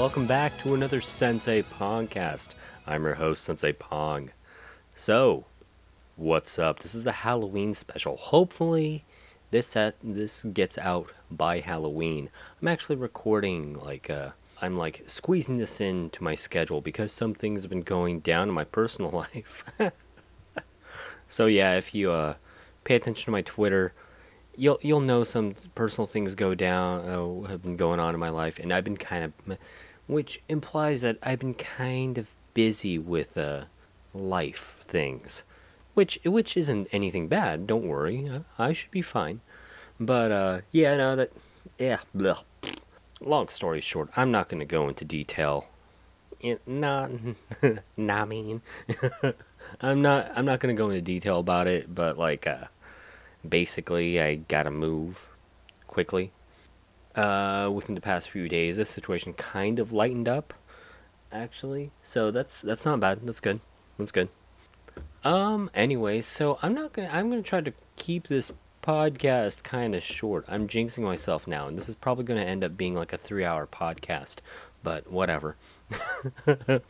welcome back to another Sensei Pongcast. I'm your host, Sensei Pong. So, what's up? This is the Halloween special. Hopefully, this set, this gets out by Halloween. I'm actually recording like uh, I'm like squeezing this into my schedule because some things have been going down in my personal life. so yeah, if you uh, pay attention to my Twitter, you'll you'll know some personal things go down uh, have been going on in my life, and I've been kind of, which implies that I've been kind of busy with uh, life things, which which isn't anything bad. Don't worry, I should be fine. But uh, yeah, no, that yeah. Blah. Long story short, I'm not going to go into detail. Not, nah, mean. I'm not. I'm not going to go into detail about it, but like. Uh, basically I gotta move quickly. Uh, within the past few days, this situation kind of lightened up, actually. So that's that's not bad. That's good. That's good. Um. Anyway, so I'm not gonna. I'm gonna try to keep this podcast kind of short. I'm jinxing myself now, and this is probably gonna end up being like a three-hour podcast. But whatever.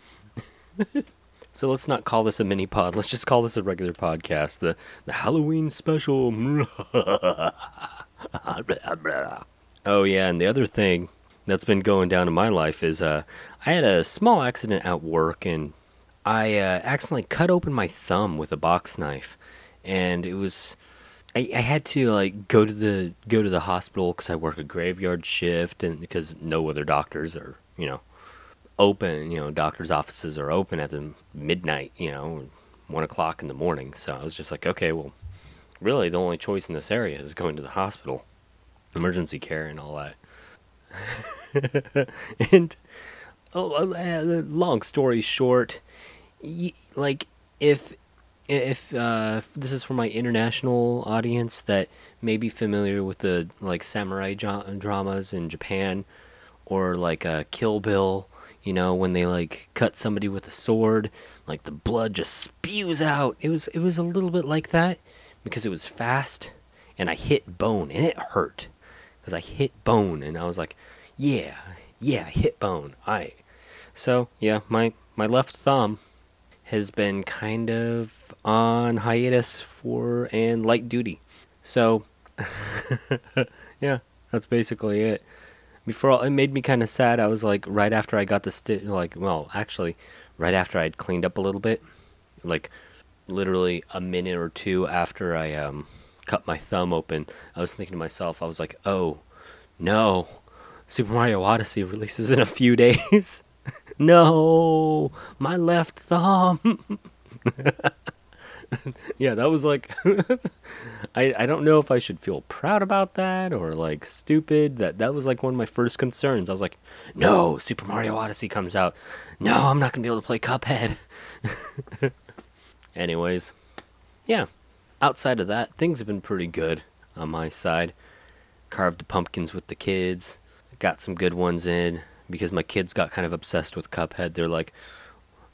So let's not call this a mini pod. Let's just call this a regular podcast. The the Halloween special. oh yeah, and the other thing that's been going down in my life is uh, I had a small accident at work and I uh, accidentally cut open my thumb with a box knife, and it was. I, I had to like go to the go to the hospital because I work a graveyard shift and because no other doctors are you know open. You know, doctors' offices are open at the midnight. You know, one o'clock in the morning. So I was just like, okay, well, really, the only choice in this area is going to the hospital, emergency care, and all that. and oh, uh, long story short, like if if uh, this is for my international audience that may be familiar with the like samurai dramas in Japan or like uh, Kill Bill you know when they like cut somebody with a sword like the blood just spews out it was it was a little bit like that because it was fast and i hit bone and it hurt because i hit bone and i was like yeah yeah hit bone i so yeah my my left thumb has been kind of on hiatus for and light duty so yeah that's basically it before it made me kind of sad. I was like, right after I got the stitch, like, well, actually, right after I'd cleaned up a little bit, like, literally a minute or two after I um, cut my thumb open, I was thinking to myself, I was like, oh, no, Super Mario Odyssey releases in a few days. no, my left thumb. yeah, that was like I I don't know if I should feel proud about that or like stupid. That that was like one of my first concerns. I was like, "No, Super Mario Odyssey comes out. No, I'm not to be able to play Cuphead." Anyways, yeah. Outside of that, things have been pretty good on my side. Carved the pumpkins with the kids. Got some good ones in because my kids got kind of obsessed with Cuphead. They're like,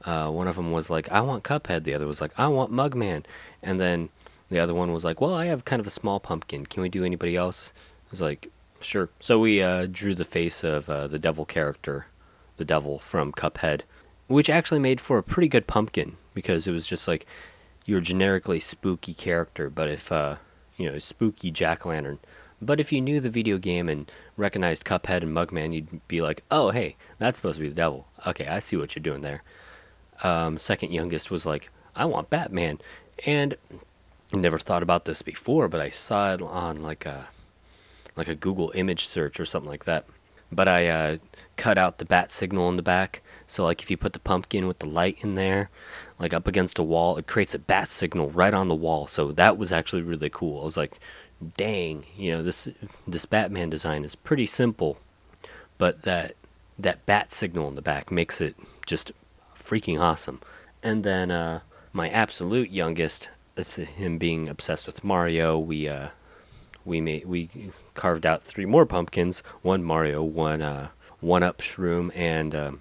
uh, one of them was like, I want Cuphead. The other was like, I want Mugman. And then the other one was like, Well, I have kind of a small pumpkin. Can we do anybody else? I was like, Sure. So we uh, drew the face of uh, the devil character, the devil from Cuphead, which actually made for a pretty good pumpkin because it was just like your generically spooky character, but if, uh, you know, spooky jack lantern. But if you knew the video game and recognized Cuphead and Mugman, you'd be like, oh, hey, that's supposed to be the devil. Okay, I see what you're doing there um, second youngest was like, I want Batman. And I never thought about this before, but I saw it on like a like a Google image search or something like that. But I uh, cut out the bat signal in the back. So like if you put the pumpkin with the light in there, like up against a wall, it creates a bat signal right on the wall. So that was actually really cool. I was like, dang, you know, this this Batman design is pretty simple, but that that bat signal in the back makes it just freaking awesome. And then uh, my absolute youngest, him being obsessed with Mario. We uh, we made we carved out three more pumpkins. One Mario, one uh, one up shroom, and uh,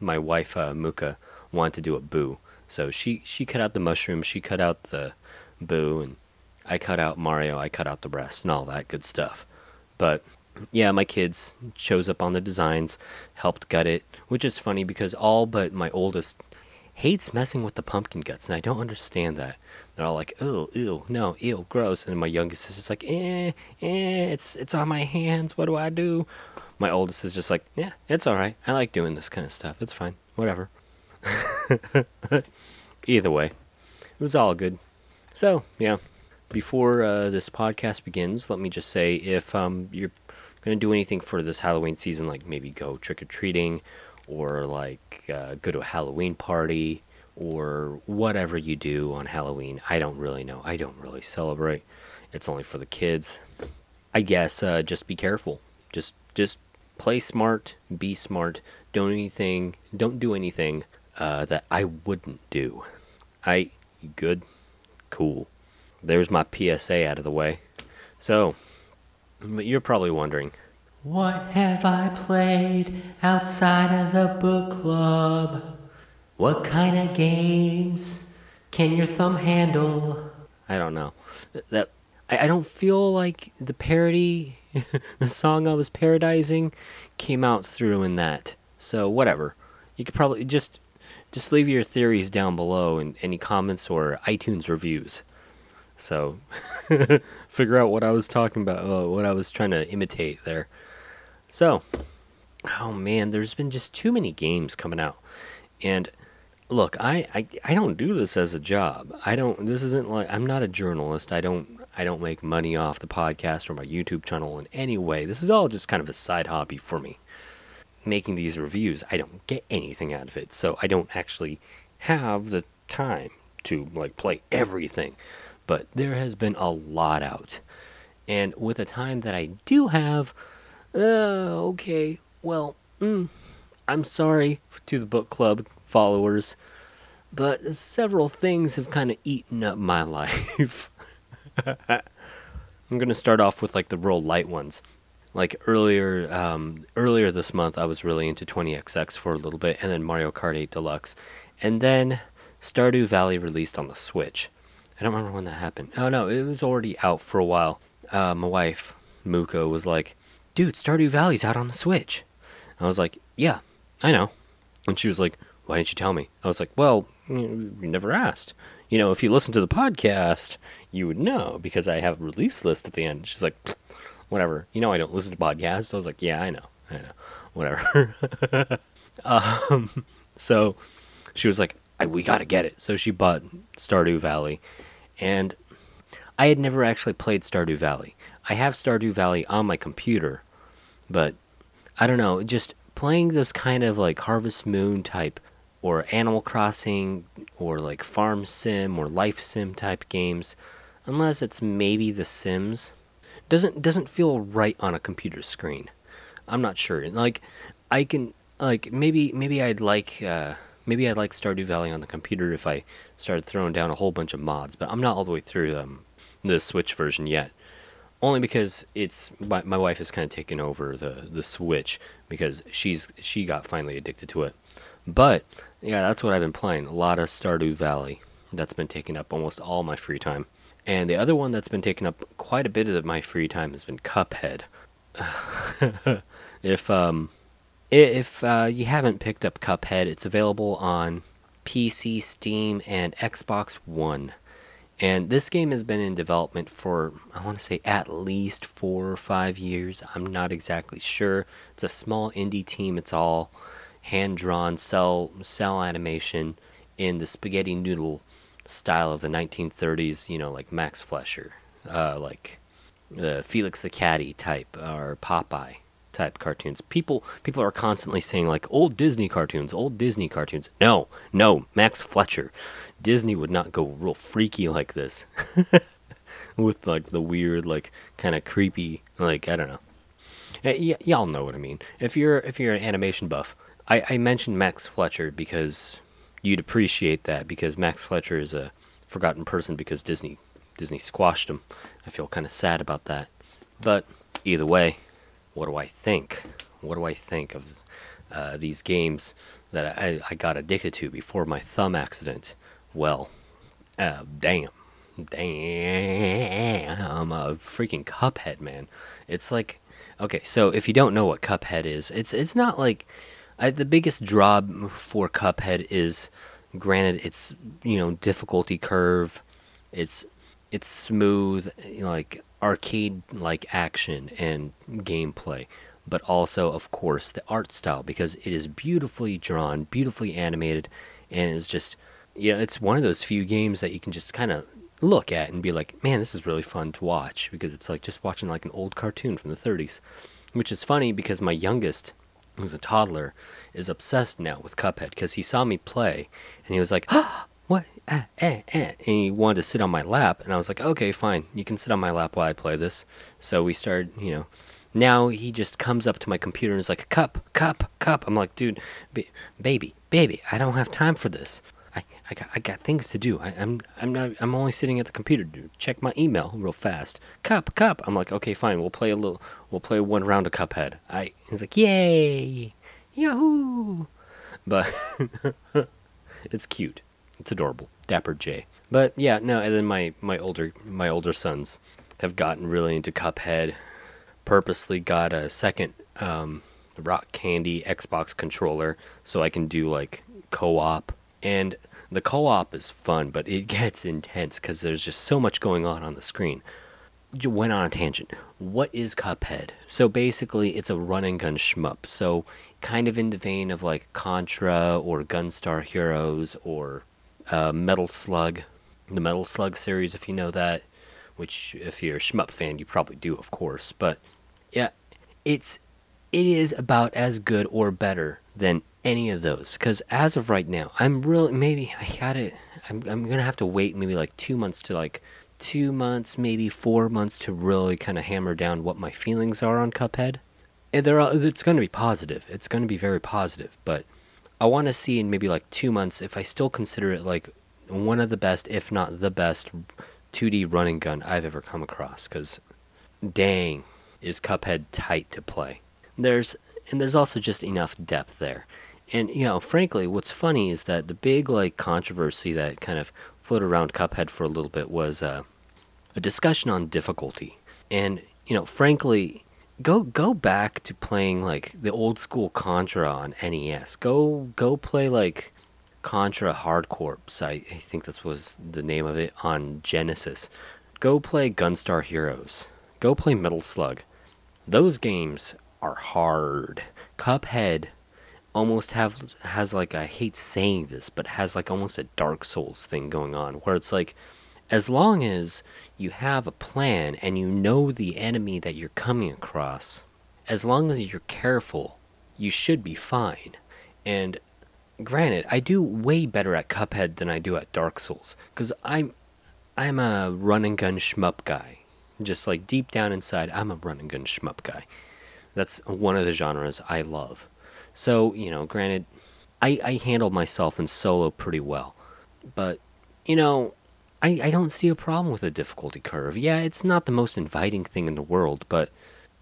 my wife uh, Muka wanted to do a boo. So she she cut out the mushroom, she cut out the boo, and I cut out Mario. I cut out the breast, and all that good stuff. But yeah, my kids shows up on the designs, helped gut it, which is funny because all but my oldest hates messing with the pumpkin guts, and I don't understand that. They're all like, "Ew, ew, no, ew, gross," and my youngest is just like, "Eh, eh, it's it's on my hands. What do I do?" My oldest is just like, "Yeah, it's all right. I like doing this kind of stuff. It's fine. Whatever." Either way, it was all good. So yeah, before uh, this podcast begins, let me just say if um, you're going to do anything for this Halloween season, like maybe go trick or treating, or like uh, go to a Halloween party, or whatever you do on Halloween. I don't really know. I don't really celebrate. It's only for the kids. I guess uh, just be careful. Just just play smart, be smart. Don't anything. Don't do anything uh, that I wouldn't do. I good, cool. There's my PSA out of the way. So, but you're probably wondering, what have I played outside of the book club? What kind of games can your thumb handle? I don't know. That I, I don't feel like the parody, the song I was parodizing, came out through in that. So whatever. You could probably just just leave your theories down below and any comments or iTunes reviews. So figure out what I was talking about, uh, what I was trying to imitate there. So, oh man, there's been just too many games coming out, and look, I, I I don't do this as a job. I don't. This isn't like I'm not a journalist. I don't I don't make money off the podcast or my YouTube channel in any way. This is all just kind of a side hobby for me. Making these reviews, I don't get anything out of it, so I don't actually have the time to like play everything. But there has been a lot out, and with the time that I do have, uh, okay, well, mm, I'm sorry to the book club followers, but several things have kind of eaten up my life. I'm gonna start off with like the real light ones. Like earlier, um, earlier this month, I was really into 20XX for a little bit, and then Mario Kart 8 Deluxe, and then Stardew Valley released on the Switch. I don't remember when that happened. Oh no, it was already out for a while. Uh, my wife, Muko, was like, "Dude, Stardew Valley's out on the Switch." I was like, "Yeah, I know," and she was like, why didn't you tell me? I was like, well, you never asked. You know, if you listen to the podcast, you would know because I have a release list at the end. She's like, whatever. You know, I don't listen to podcasts. I was like, yeah, I know. I know. Whatever. um, so she was like, we got to get it. So she bought Stardew Valley. And I had never actually played Stardew Valley. I have Stardew Valley on my computer, but I don't know, just playing those kind of like Harvest Moon type or Animal Crossing or like Farm Sim or Life Sim type games, unless it's maybe The Sims, doesn't doesn't feel right on a computer screen. I'm not sure. Like I can like maybe maybe I'd like uh, maybe I'd like Stardew Valley on the computer if I started throwing down a whole bunch of mods, but I'm not all the way through um, the Switch version yet. Only because it's my, my wife has kind of taken over the the Switch because she's she got finally addicted to it. But yeah, that's what I've been playing. A lot of Stardew Valley. That's been taking up almost all my free time. And the other one that's been taking up quite a bit of my free time has been Cuphead. if um, if uh, you haven't picked up Cuphead, it's available on PC, Steam, and Xbox One. And this game has been in development for, I want to say, at least four or five years. I'm not exactly sure. It's a small indie team. It's all hand drawn cel cel animation in the spaghetti noodle style of the 1930s. You know, like Max Fleischer, uh, like uh, Felix the Caddy type, or Popeye type cartoons. People people are constantly saying like old Disney cartoons, old Disney cartoons. No, no, Max Fleischer. Disney would not go real freaky like this. With like the weird, like kind of creepy, like I don't know. Y- y'all know what I mean. If you're if you're an animation buff, I, I mentioned Max Fleischer because you'd appreciate that because Max Fleischer is a forgotten person because Disney Disney squashed him. I feel kind of sad about that. But either way, what do I think? What do I think of uh, these games that I, I got addicted to before my thumb accident? Well, uh, damn. Damn. I'm a freaking Cuphead, man. It's like Okay, so if you don't know what Cuphead is, it's it's not like I, the biggest draw for Cuphead is granted it's you know difficulty curve, it's it's smooth like arcade like action and gameplay, but also of course the art style because it is beautifully drawn, beautifully animated, and it's just you know it's one of those few games that you can just kind of look at and be like, man, this is really fun to watch because it's like just watching like an old cartoon from the 30s, which is funny because my youngest, who's a toddler, is obsessed now with Cuphead because he saw me play and he was like, ah, what, eh, eh, eh, and he wanted to sit on my lap and I was like, okay, fine, you can sit on my lap while I play this. So we started, you know. Now he just comes up to my computer and is like, cup, cup, cup. I'm like, dude, baby, baby, I don't have time for this. I got, I got things to do. I, am I'm, I'm not I'm only sitting at the computer to check my email real fast. Cup, cup. I'm like, okay, fine. We'll play a little. We'll play one round of Cuphead. I. He's like, yay, yahoo! But it's cute. It's adorable. Dapper J. But yeah, no. And then my my older my older sons have gotten really into Cuphead. Purposely got a second um, Rock Candy Xbox controller so I can do like co-op and the co-op is fun, but it gets intense because there's just so much going on on the screen. You went on a tangent. What is Cuphead? So basically, it's a run and gun shmup. So kind of in the vein of like Contra or Gunstar Heroes or uh, Metal Slug, the Metal Slug series, if you know that. Which, if you're a shmup fan, you probably do, of course. But yeah, it's it is about as good or better than any of those. Because as of right now i'm really maybe i gotta I'm, I'm gonna have to wait maybe like two months to like two months maybe four months to really kind of hammer down what my feelings are on cuphead. And they're all, it's gonna be positive. It's gonna be very positive. But i want to see in maybe like two months if i still consider it like one of the best if not the best 2d running gun i've ever come across. Because dang is cuphead tight to play there's and there's also just enough depth there and you know, frankly, what's funny is that the big like controversy that kind of floated around Cuphead for a little bit was uh, a discussion on difficulty. And you know, frankly, go go back to playing like the old school Contra on NES. Go go play like Contra Hard Corps. I, I think that was the name of it on Genesis. Go play Gunstar Heroes. Go play Metal Slug. Those games are hard. Cuphead almost have has like I hate saying this, but has like almost a Dark Souls thing going on where it's like as long as you have a plan and you know the enemy that you're coming across, as long as you're careful, you should be fine. And granted, I do way better at Cuphead than I do at Dark Souls cuz I'm I'm a run and gun shmup guy. Just like deep down inside, I'm a run and gun shmup guy. That's one of the genres I love. So, you know, granted, I, I handle myself in solo pretty well. But, you know, I, I don't see a problem with a difficulty curve. Yeah, it's not the most inviting thing in the world, but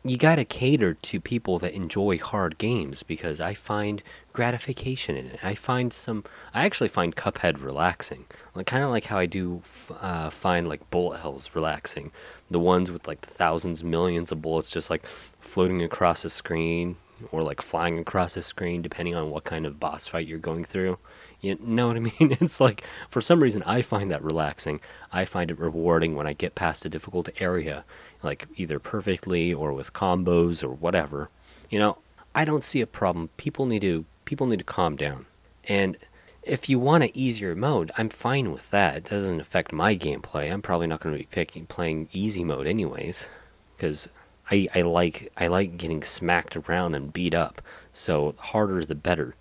you gotta cater to people that enjoy hard games because I find gratification in it. I find some. I actually find Cuphead relaxing, like kind of like how I do uh, find like bullet hells relaxing. The ones with like thousands, millions of bullets just like floating across the screen, or like flying across the screen depending on what kind of boss fight you're going through. You know what I mean? It's like for some reason I find that relaxing. I find it rewarding when I get past a difficult area, like either perfectly or with combos or whatever. You know, I don't see a problem. People need to people need to calm down. And if you want an easier mode, I'm fine with that. It doesn't affect my gameplay. I'm probably not going to be picking playing easy mode anyways, because I, I like I like getting smacked around and beat up. So harder the better.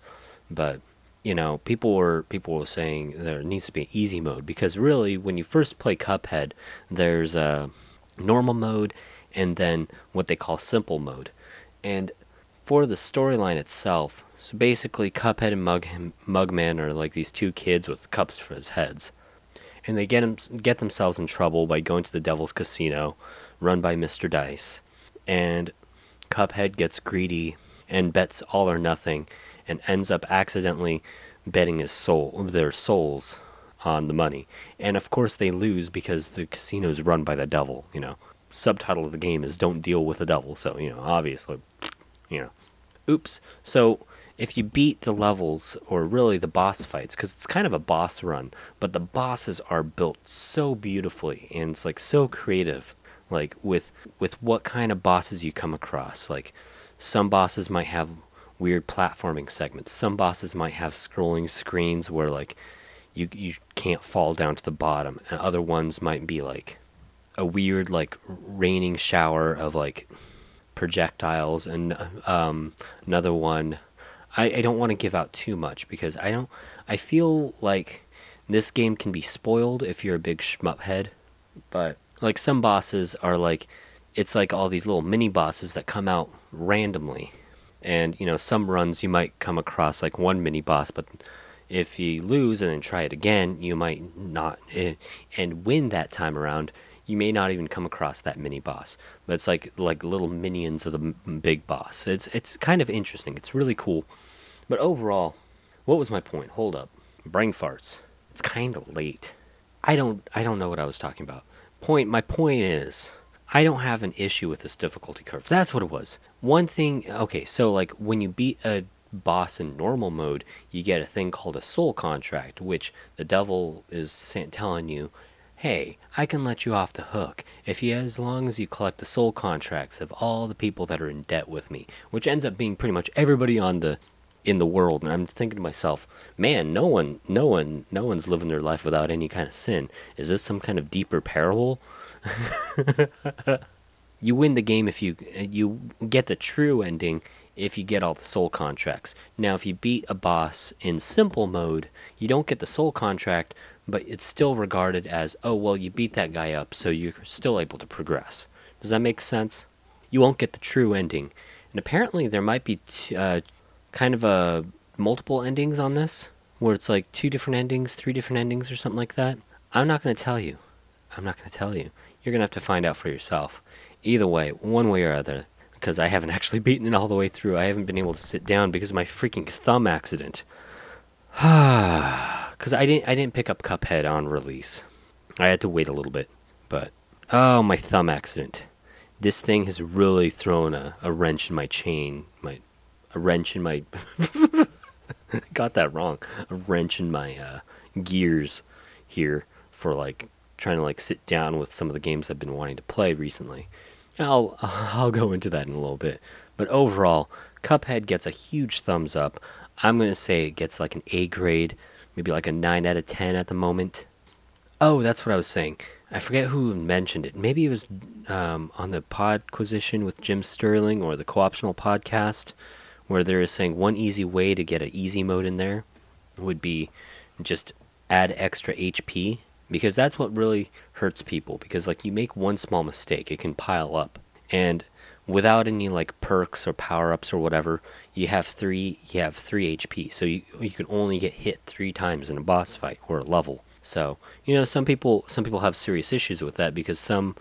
But you know, people were people were saying there needs to be an easy mode because really, when you first play Cuphead, there's a normal mode and then what they call simple mode. And for the storyline itself, so basically, Cuphead and Mug Mugman are like these two kids with cups for his heads, and they get get themselves in trouble by going to the Devil's Casino, run by Mr. Dice and Cuphead gets greedy and bets all or nothing and ends up accidentally betting his soul their souls on the money. And of course they lose because the casino is run by the devil, you know. subtitle of the game is "Don't deal with the devil," so you know, obviously, you know, oops. So if you beat the levels or really the boss fights because it's kind of a boss run but the bosses are built so beautifully and it's like so creative like with with what kind of bosses you come across. Like some bosses might have weird platforming segments. Some bosses might have scrolling screens where like you you can't fall down to the bottom. And other ones might be like a weird like raining shower of like projectiles. And um, another one I, I don't want to give out too much because I don't. I feel like this game can be spoiled if you're a big shmup head, but like some bosses are like, it's like all these little mini bosses that come out randomly, and you know some runs you might come across like one mini boss, but if you lose and then try it again, you might not eh, and win that time around. You may not even come across that mini boss, but it's like like little minions of the big boss. It's it's kind of interesting. It's really cool. But overall, what was my point? Hold up. Brain farts. It's kind of late. I don't I don't know what I was talking about. Point my point is I don't have an issue with this difficulty curve. That's what it was. One thing okay, so like when you beat a boss in normal mode, you get a thing called a soul contract, which the devil is telling you, "Hey, I can let you off the hook if you as long as you collect the soul contracts of all the people that are in debt with me," which ends up being pretty much everybody on the in the world and i'm thinking to myself man no one no one no one's living their life without any kind of sin. Is this some kind of deeper parable? You win the game if you you get the true ending if you get all the soul contracts. Now if you beat a boss in simple mode you don't get the soul contract but it's still regarded as oh well you beat that guy up so you're still able to progress. Does that make sense? You won't get the true ending. And apparently there might be t- uh, kind of a multiple endings on this, where it's like two different endings, three different endings, or something like that. I'm not going to tell you. I'm not going to tell you. You're going to have to find out for yourself. Either way, one way or other, because I haven't actually beaten it all the way through. I haven't been able to sit down because of my freaking thumb accident. Because I didn't, I didn't pick up Cuphead on release. I had to wait a little bit, but oh, my thumb accident. This thing has really thrown a, a wrench in my chain, my a wrench in my got that wrong a wrench in my uh, gears here for like trying to like sit down with some of the games I've been wanting to play recently. I'll I'll go into that in a little bit. But overall, Cuphead gets a huge thumbs up. I'm gonna say it gets like an A grade, maybe like a nine out of ten at the moment. Oh, that's what I was saying. I forget who mentioned it. Maybe it was um, on the Podquisition with Jim Sterling or the Co-optional podcast where they're saying one easy way to get an easy mode in there would be just add extra HP because that's what really hurts people because like you make one small mistake it can pile up. And without any like perks or power-ups or whatever you have 3 you have 3 HP so you you can only get hit 3 times in a boss fight or a level. So you know some people some people have serious issues with that because some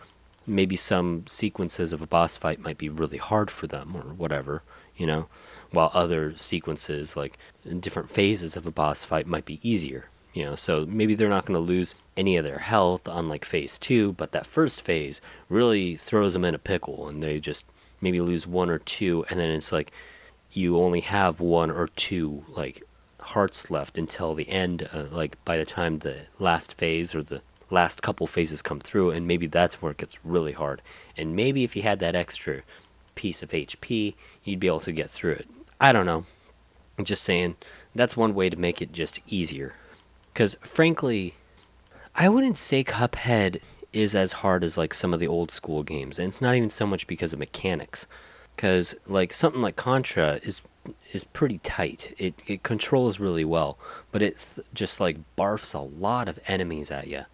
maybe some sequences of a boss fight might be really hard for them or whatever you know while other sequences like different phases of a boss fight might be easier you know? So maybe they're not going to lose any of their health on like phase two but that first phase really throws them in a pickle and they just maybe lose one or two and then it's like you only have one or two like hearts left until the end uh, like by the time the last phase or the last couple phases come through and maybe that's where it gets really hard. And maybe if you had that extra piece of hp you'd be able to get through it I don't know. I'm just saying that's one way to make it just easier. Because frankly, I wouldn't say Cuphead is as hard as like some of the old school games, and it's not even so much because of mechanics. Because like something like Contra is is pretty tight. It it controls really well, but it th- just like barfs a lot of enemies at you.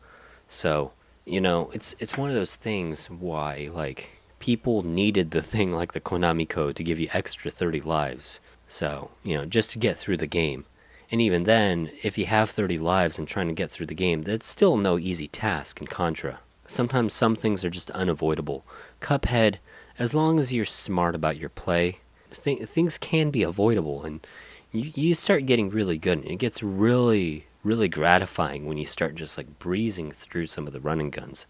So you know, it's it's one of those things why like people needed the thing like the Konami code to give you extra 30 lives. So, you know, just to get through the game. And even then, if you have 30 lives and trying to get through the game, that's still no easy task in Contra. Sometimes some things are just unavoidable. Cuphead, as long as you're smart about your play, th- things can be avoidable and you, you start getting really good. And it gets really, really gratifying when you start just like breezing through some of the running guns.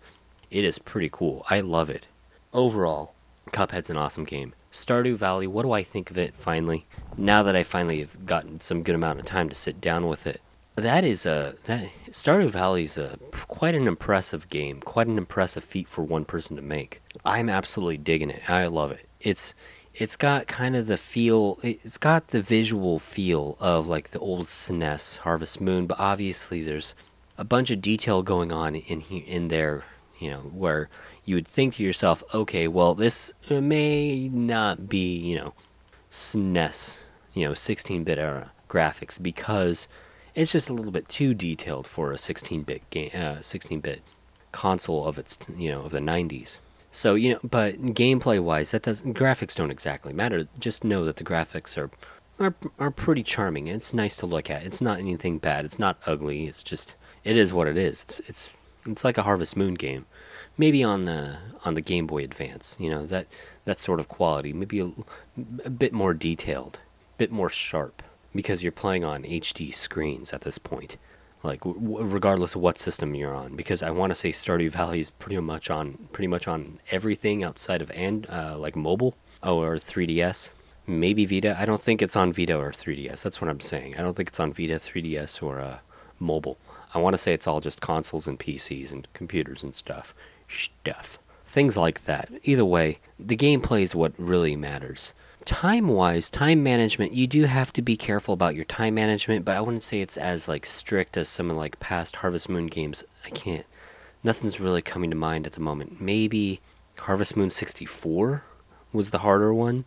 It is pretty cool. I love it. Overall, Cuphead's an awesome game. Stardew Valley, what do I think of it finally? Now that I finally have gotten some good amount of time to sit down with it. That is a that Stardew Valley is a quite an impressive game, quite an impressive feat for one person to make. I'm absolutely digging it. I love it. It's it's got kind of the feel it's got the visual feel of like the old SNES Harvest Moon, but obviously there's a bunch of detail going on in here in there, you know, where you would think to yourself, okay, well, this may not be, you know, SNES, you know, 16 bit era graphics because it's just a little bit too detailed for a 16 bit game, uh, 16 bit console of its, you know, of the 90s. So, you know, but gameplay wise, that doesn't, graphics don't exactly matter. Just know that the graphics are, are, are pretty charming. It's nice to look at. It's not anything bad. It's not ugly. It's just, it is what it is. It's, it's, it's like a Harvest Moon game maybe on the on the Game Boy Advance. You know that that sort of quality, maybe a, a bit more detailed, a bit more sharp, because you're playing on HD screens at this point. Like w- regardless of what system you're on, because I want to say Stardew Valley is pretty much on pretty much on everything outside of and uh, like mobile or 3DS, maybe Vita. I don't think it's on Vita or 3DS. That's what I'm saying. I don't think it's on Vita, 3DS, or uh, mobile. I want to say it's all just consoles and PCs and computers and stuff stuff. Things like that. Either way, the gameplay is what really matters. Time wise, time management, you do have to be careful about your time management, but I wouldn't say it's as like strict as some of like past Harvest Moon games. I can't nothing's really coming to mind at the moment. Maybe Harvest Moon 64 was the harder one,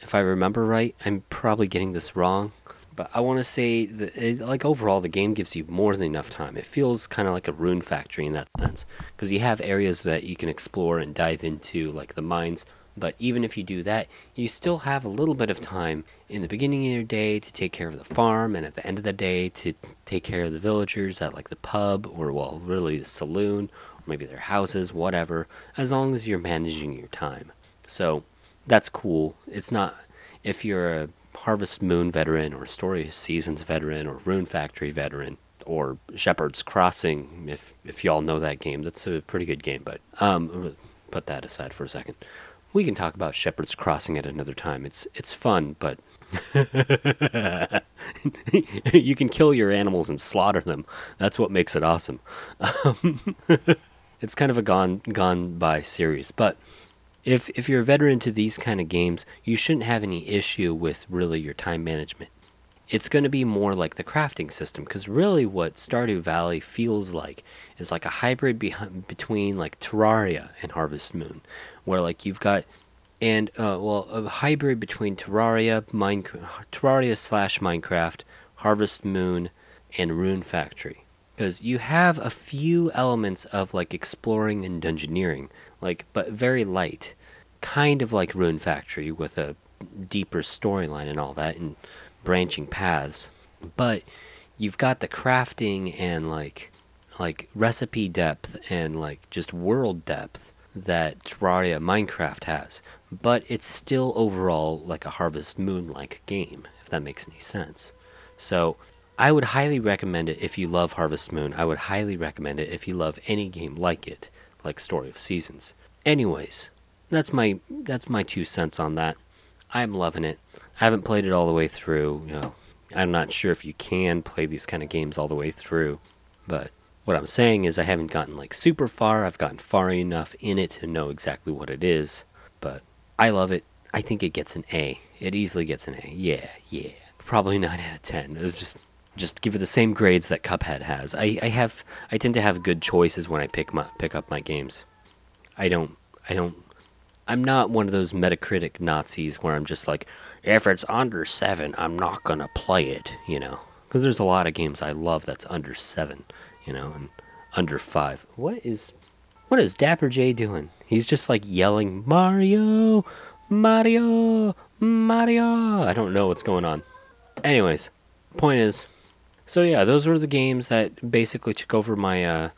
if I remember right. I'm probably getting this wrong. But I want to say that, it, like overall, the game gives you more than enough time. It feels kind of like a rune factory in that sense, because you have areas that you can explore and dive into, like the mines. But even if you do that, you still have a little bit of time in the beginning of your day to take care of the farm, and at the end of the day to take care of the villagers at like the pub, or well, really the saloon, or maybe their houses, whatever. As long as you're managing your time, so that's cool. It's not if you're a Harvest Moon veteran or Story Seasons veteran or Rune Factory veteran or Shepherd's Crossing, if if y'all know that game, that's a pretty good game. But um, put that aside for a second. We can talk about Shepherd's Crossing at another time. It's it's fun, but you can kill your animals and slaughter them. That's what makes it awesome. Um, it's kind of a gone gone by series, but if if you're a veteran to these kind of games, you shouldn't have any issue with really your time management. It's going to be more like the crafting system because really what Stardew Valley feels like is like a hybrid between like Terraria and Harvest Moon, where like you've got and uh, well a hybrid between Terraria, Minecraft, Terraria slash Minecraft, Harvest Moon, and Rune Factory because you have a few elements of like exploring and dungeoneering like but very light, kind of like Rune Factory with a deeper storyline and all that and branching paths. But you've got the crafting and like like recipe depth and like just world depth that Terraria Minecraft has, but it's still overall like a Harvest Moon like game, if that makes any sense. So I would highly recommend it if you love Harvest Moon. I would highly recommend it if you love any game like it like Story of Seasons. Anyways, that's my that's my two cents on that. I'm loving it. I haven't played it all the way through. You know, I'm not sure if you can play these kind of games all the way through, but what I'm saying is I haven't gotten like super far. I've gotten far enough in it to know exactly what it is, but I love it. I think it gets an A. It easily gets an A. Yeah, yeah. Probably 9 out of 10. It's just just give it the same grades that Cuphead has. I, I have I tend to have good choices when I pick my pick up my games. I don't I don't I'm not one of those Metacritic Nazis where I'm just like if it's under 7, I'm not to play it, you know. Cuz there's a lot of games I love that's under 7, you know, and under 5. What is what is Dapper J doing? He's just like yelling Mario, Mario, Mario. I don't know what's going on. Anyways, point is so yeah, those were the games that basically took over my uh,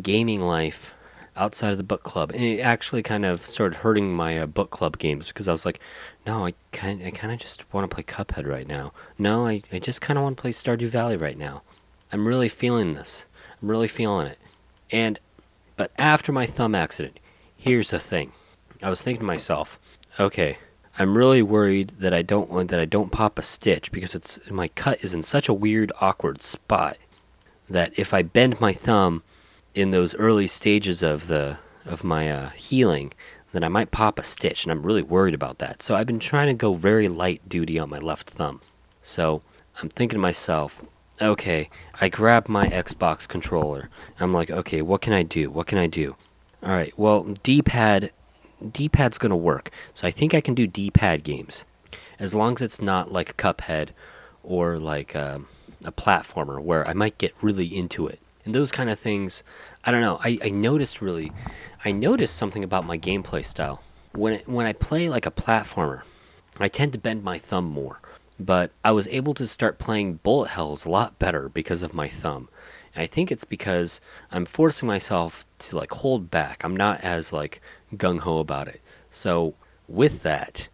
gaming life outside of the book club, and it actually kind of started hurting my uh, book club games because I was like, no, I kind I kind of just want to play Cuphead right now. No, I I just kind of want to play Stardew Valley right now. I'm really feeling this. I'm really feeling it. And but after my thumb accident, here's the thing. I was thinking to myself, okay, I'm really worried that I don't want that I don't pop a stitch because it's my cut is in such a weird, awkward spot that if I bend my thumb in those early stages of the of my uh, healing, then I might pop a stitch, and I'm really worried about that. So I've been trying to go very light duty on my left thumb. So I'm thinking to myself, okay, I grab my Xbox controller. I'm like, okay, what can I do? What can I do? All right, well, D-pad, D-pad's gonna work. So I think I can do D-pad games, as long as it's not like Cuphead or like a, a platformer where I might get really into it. And those kind of things, I don't know. I, I noticed really, I noticed something about my gameplay style. When it, when I play like a platformer, I tend to bend my thumb more but I was able to start playing bullet hells a lot better because of my thumb. And I think it's because I'm forcing myself to like hold back. I'm not as like gung ho about it. So with that,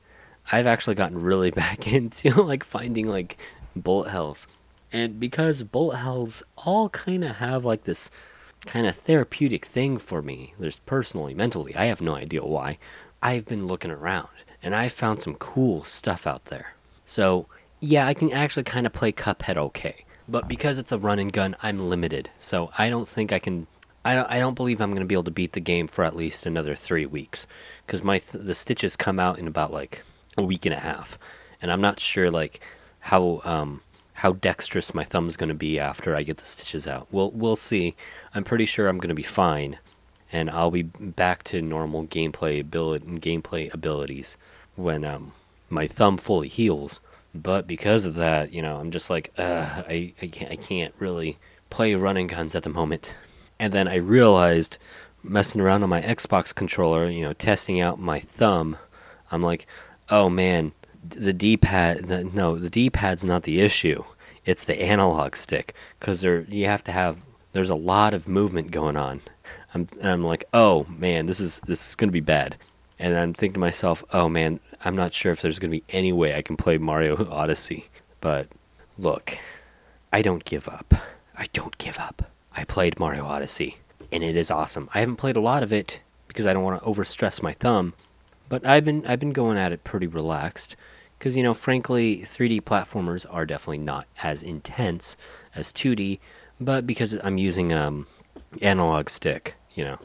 I've actually gotten really back into like finding like bullet hells. And because bullet hells all kind of have like this kind of therapeutic thing for me, there's personally, mentally, I have no idea why. I've been looking around and I found some cool stuff out there. So, yeah, I can actually kind of play Cuphead okay. But because it's a run and gun, I'm limited. So I don't think I can. I don't, I don't believe I'm going to be able to beat the game for at least another three weeks. Because my th- the stitches come out in about like a week and a half. And I'm not sure like how um, how dexterous my thumb's going to be after I get the stitches out. We'll we'll see. I'm pretty sure I'm going to be fine, and I'll be back to normal gameplay ability gameplay abilities when um, my thumb fully heals. But because of that, you know, I'm just like, I, I, can't, I can't really play running guns at the moment. And then I realized, messing around on my Xbox controller, you know, testing out my thumb, I'm like, oh man, the D-pad, no, the D-pad's not the issue. It's the analog stick, because there you have to have. There's a lot of movement going on. I'm, I'm like, oh man, this is this is gonna be bad. And I'm thinking to myself, oh man, I'm not sure if there's going to be any way I can play Mario Odyssey. But look, I don't give up. I don't give up. I played Mario Odyssey, and it is awesome. I haven't played a lot of it because I don't want to overstress my thumb, but I've been I've been going at it pretty relaxed because you know, frankly, 3D platformers are definitely not as intense as 2D, but because I'm using um analog stick, you know.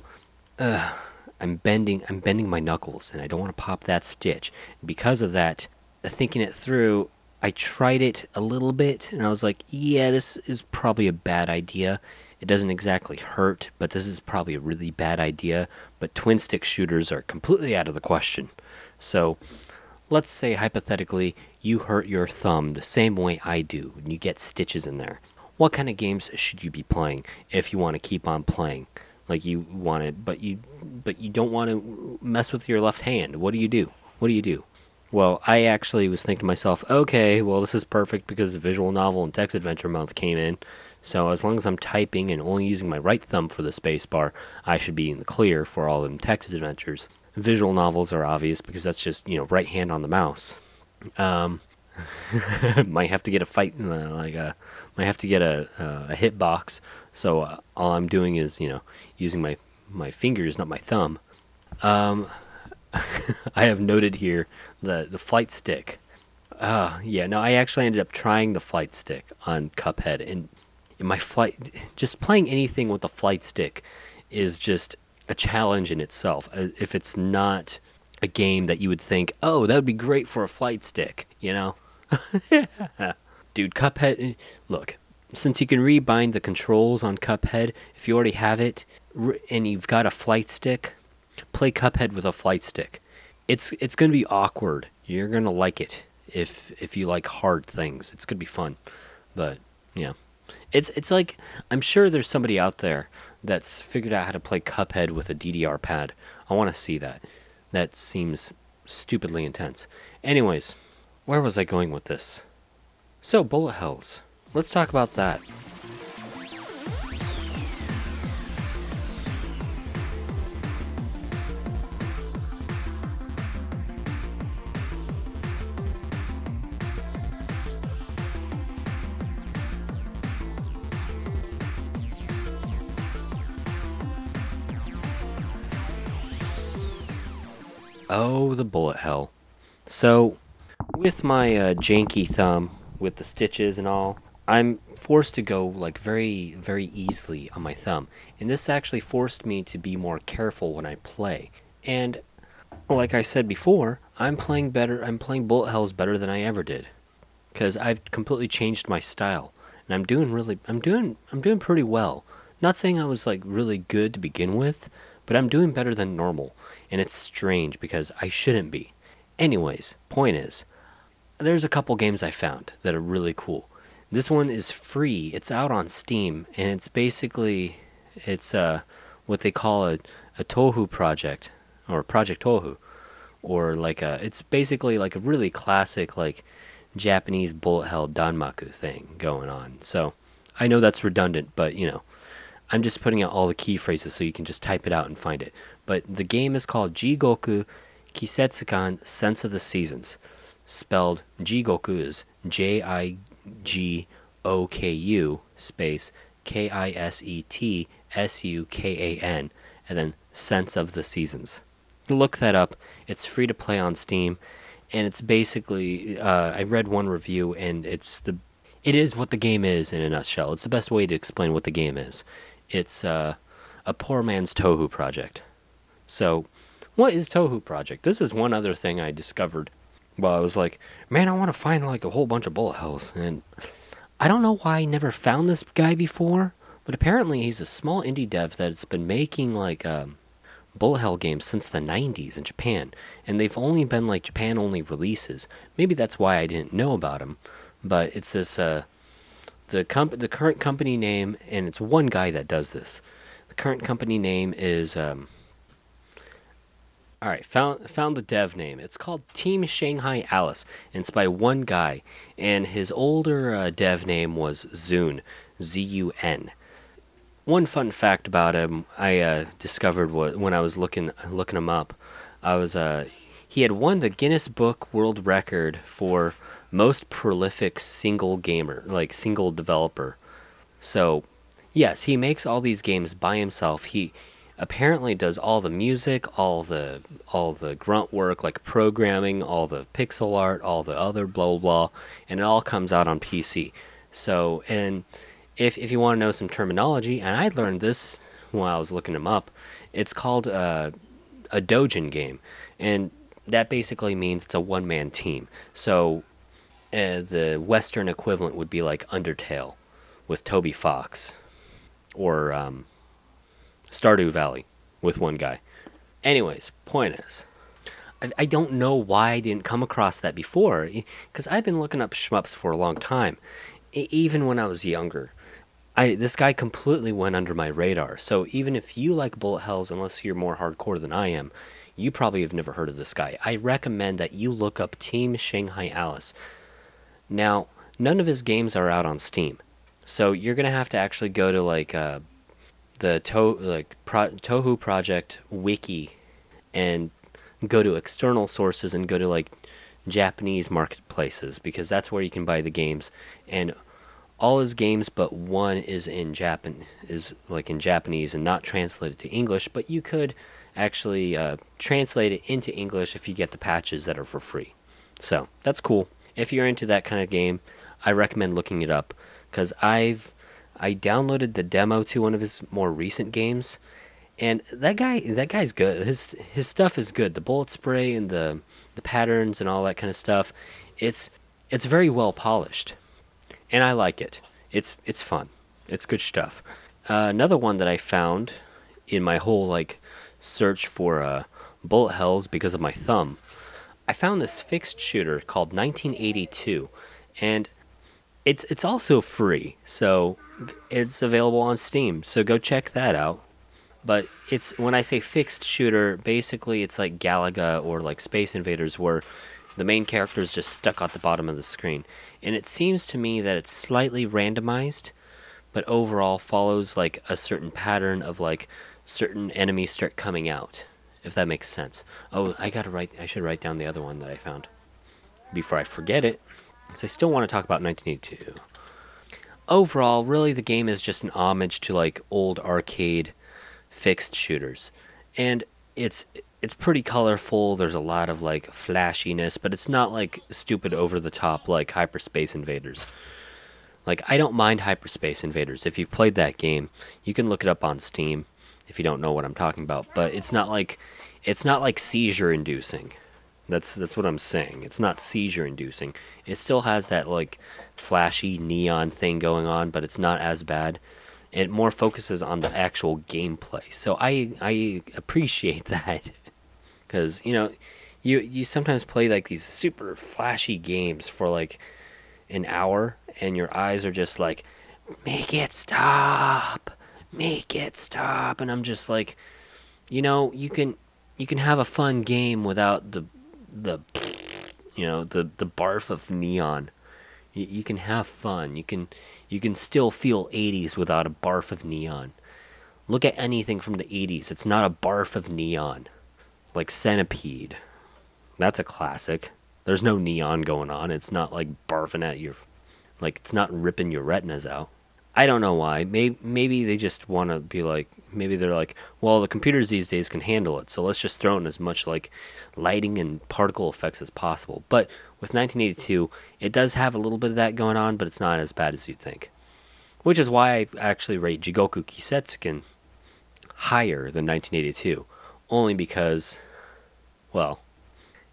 Uh, I'm bending I'm bending my knuckles and I don't want to pop that stitch. Because of that, thinking it through, I tried it a little bit and I was like, yeah, this is probably a bad idea. It doesn't exactly hurt, but this is probably a really bad idea. But twin stick shooters are completely out of the question. So, let's say hypothetically you hurt your thumb the same way I do and you get stitches in there. What kind of games should you be playing if you want to keep on playing? like you wanted, but you but you don't want to mess with your left hand. What do you do? What do you do? Well, I actually was thinking to myself, okay, well this is perfect because the visual novel and text adventure month came in. So as long as I'm typing and only using my right thumb for the spacebar, I should be in the clear for all them text adventures. Visual novels are obvious because that's just you know right hand on the mouse. Um, might have to get a fight uh, like a might have to get a uh, a hitbox. So uh, all I'm doing is you know using my my fingers, not my thumb. Um, I have noted here the the flight stick. Uh, yeah, no, I actually ended up trying the flight stick on Cuphead, and my flight, just playing anything with a flight stick, is just a challenge in itself. Uh, if it's not a game that you would think, oh, that would be great for a flight stick, you know? Dude, Cuphead, eh, look, since you can rebind the controls on Cuphead, if you already have it, and you've got a flight stick, play Cuphead with a flight stick. It's it's going to be awkward. You're going to like it if if you like hard things. It's going to be fun. But yeah. It's it's like I'm sure there's somebody out there that's figured out how to play Cuphead with a DDR pad. I want to see that. That seems stupidly intense. Anyways, where was I going with this? So, bullet hells. Let's talk about that. Oh, the bullet hell. So, with my uh, janky thumb, with the stitches and all, I'm forced to go like very, very easily on my thumb. And this actually forced me to be more careful when I play. And like I said before, I'm playing better. I'm playing bullet hells better than I ever did, because I've completely changed my style, and I'm doing really. I'm doing. I'm doing pretty well. Not saying I was like really good to begin with, but I'm doing better than normal, and it's strange because I shouldn't be. Anyways, point is, there's a couple games I found that are really cool. This one is free. It's out on Steam, and it's basically it's uh what they call a a Touhou project or Project Touhou, or like a it's basically like a really classic like Japanese bullet hell danmaku thing going on. So I know that's redundant, but you know, I'm just putting out all the key phrases so you can just type it out and find it. But the game is called Jigoku Kisetsukan Sense of the Seasons. Spelled Jigoku is J I G O K U space K I S E T S U K A N and then Sense of the Seasons. Look that up. It's free to play on Steam, and it's basically uh, I read one review, and it's the it is what the game is in a nutshell. It's the best way to explain what the game is. It's uh, a poor man's Touhou project. So, what is Touhou project? This is one other thing I discovered while I was like, man, I want to find like a whole bunch of bullet hells, and I don't know why I never found this guy before, but apparently he's a small indie dev that's been making like um, bullet hell games since the 90s in Japan, and they've only been like Japan only releases. Maybe that's why I didn't know about him. but it's this uh, the comp- the current company name, and it's one guy that does this. The current company name is um, all right. Found found the dev name. It's called Team Shanghai Alice, and it's by one guy, and his older uh, dev name was Zun, Z U N one fun fact about him I uh, discovered when I was looking looking him up. I was uh, he had won the Guinness Book World Record for most prolific single gamer, like single developer. So, yes, he makes all these games by himself. He apparently does all the music, all the all the grunt work like programming, all the pixel art, all the other blah blah and it all comes out on PC. So, and if if you want to know some terminology, and I learned this while I was looking them up, it's called uh, a Dojin game, and that basically means it's a one man team. So uh, the Western equivalent would be like Undertale with Toby Fox, or um, Stardew Valley with one guy. Anyways, point is, I, I don't know why I didn't come across that before, because I've been looking up shmups for a long time, even when I was younger. I this guy completely went under my radar. So even if you like bullet hells, unless you're more hardcore than I am, you probably have never heard of this guy. I recommend that you look up Team Shanghai Alice. Now, none of his games are out on Steam, so you're gonna have to actually go to like uh, the to- like Pro- Touhou Project wiki and go to external sources and go to like Japanese marketplaces because that's where you can buy the games and all his games but one is in Japan is like in Japanese and not translated to English, but you could actually uh, translate it into English if you get the patches that are for free. So that's cool. If you're into that kind of game, I recommend looking it up because I've I downloaded the demo to one of his more recent games, and that guy that guy's good. His his stuff is good. The bullet spray and the the patterns and all that kind of stuff. It's it's very well polished and I like it. It's it's fun. It's good stuff. Uh, another one that I found in my whole like search for uh, bullet hells because of my thumb, I found this fixed shooter called 1982, and it's it's also free, so it's available on Steam. So go check that out. But it's when I say fixed shooter, basically it's like Galaga or like Space Invaders, where the main character is just stuck at the bottom of the screen and it seems to me that it's slightly randomized, but overall follows like a certain pattern of like certain enemies start coming out, if that makes sense. Oh, I gotta write. I should write down the other one that I found before I forget it, because I still want to talk about 1982. Overall, really, the game is just an homage to like old arcade fixed shooters, and it's it's pretty colorful. There's a lot of like flashiness, but it's not like stupid over the top like Hyperspace Invaders. Like I don't mind Hyperspace Invaders. If you've played that game, you can look it up on Steam if you don't know what I'm talking about, but it's not like it's not like seizure inducing. That's that's what I'm saying. It's not seizure inducing. It still has that like flashy neon thing going on, but it's not as bad. It more focuses on the actual gameplay. So I I appreciate that cuz you know, you you sometimes play like these super flashy games for like an hour and your eyes are just like make it stop. Make it stop and I'm just like you know, you can you can have a fun game without the the you know the the barf of neon. You, you can have fun. You can you can still feel 80s without a barf of neon. Look at anything from the 80s. It's not a barf of neon. Like Centipede. That's a classic. There's no neon going on. It's not like barfing at your like it's not ripping your retinas out. I don't know why. Maybe maybe they just want to be like maybe they're like, well, the computers these days can handle it, so let's just throw in as much like lighting and particle effects as possible. But with 1982, it does have a little bit of that going on, but it's not as bad as you'd think. Which is why I actually rate Jigoku Kisetsukan higher than 1982, only because, well,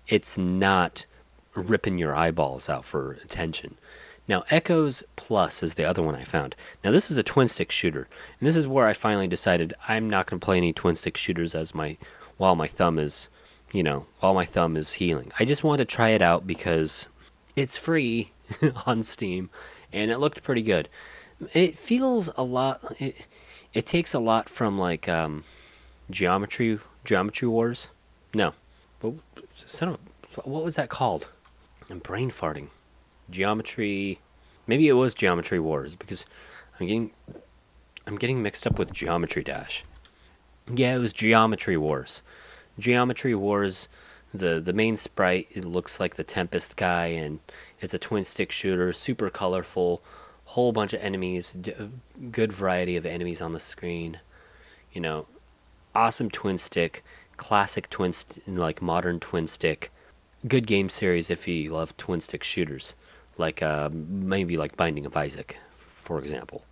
it's not ripping your eyeballs out for attention. Now, Echoes Plus is the other one I found. Now, this is a twin stick shooter, and this is where I finally decided I'm not going to play any twin stick shooters as my while my thumb is, you know, while my thumb is healing. I just wanted to try it out because it's free on Steam, and it looked pretty good. It feels a lot. It, it takes a lot from like um, Geometry Geometry Wars. No, what, son of, what was that called? I'm brain farting. Geometry. Maybe it was Geometry Wars because I'm getting I'm getting mixed up with Geometry Dash. Yeah, it was Geometry Wars. Geometry Wars. The the main sprite it looks like the Tempest guy, and it's a twin stick shooter, super colorful, whole bunch of enemies, good variety of enemies on the screen. You know, awesome twin stick, classic twin st- like modern twin stick. Good game series if you love twin stick shooters like uh, maybe like Binding of Isaac, for example.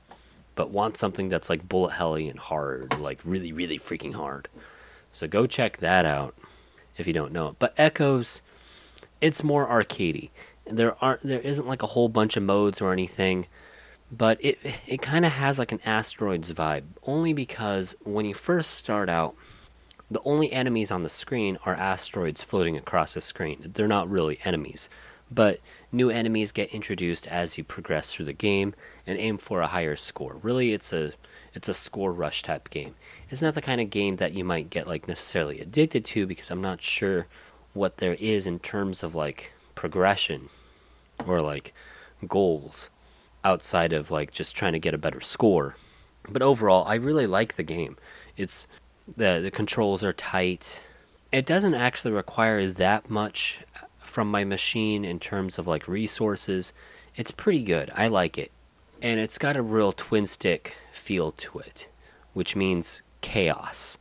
But want something that's like bullet helly and hard, like really, really freaking hard. So go check that out if you don't know it. But Echoes, it's more arcadey. There aren't there isn't like a whole bunch of modes or anything, but it it kind of has like an asteroids vibe. Only because when you first start out, the only enemies on the screen are asteroids floating across the screen. They're not really enemies, but new enemies get introduced as you progress through the game and aim for a higher score. Really, it's a it's a score rush type game. It's not the kind of game that you might get like necessarily addicted to because I'm not sure what there is in terms of like progression or like goals outside of like just trying to get a better score. But overall, I really like the game. It's the the controls are tight. It doesn't actually require that much from my machine in terms of like resources, it's pretty good. I like it. And it's got a real twin stick feel to it, which means chaos.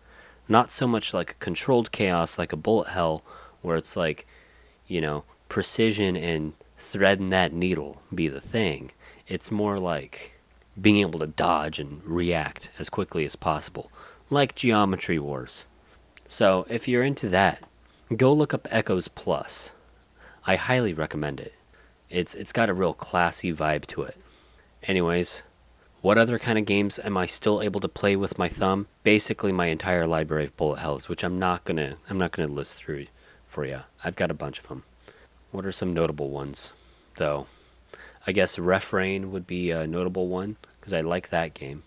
Not so much like a controlled chaos like a bullet hell where it's like, you know, precision and threading that needle be the thing. It's more like being able to dodge and react as quickly as possible, like Geometry Wars. So, if you're into that, go look up Echoes Plus. I highly recommend it. It's it's got a real classy vibe to it. Anyways, what other kind of games am I still able to play with my thumb? Basically my entire library of bullet hells, which I'm not going to I'm not to list through for you. I've got a bunch of them. What are some notable ones though? I guess Refrain would be a notable one because I like that game.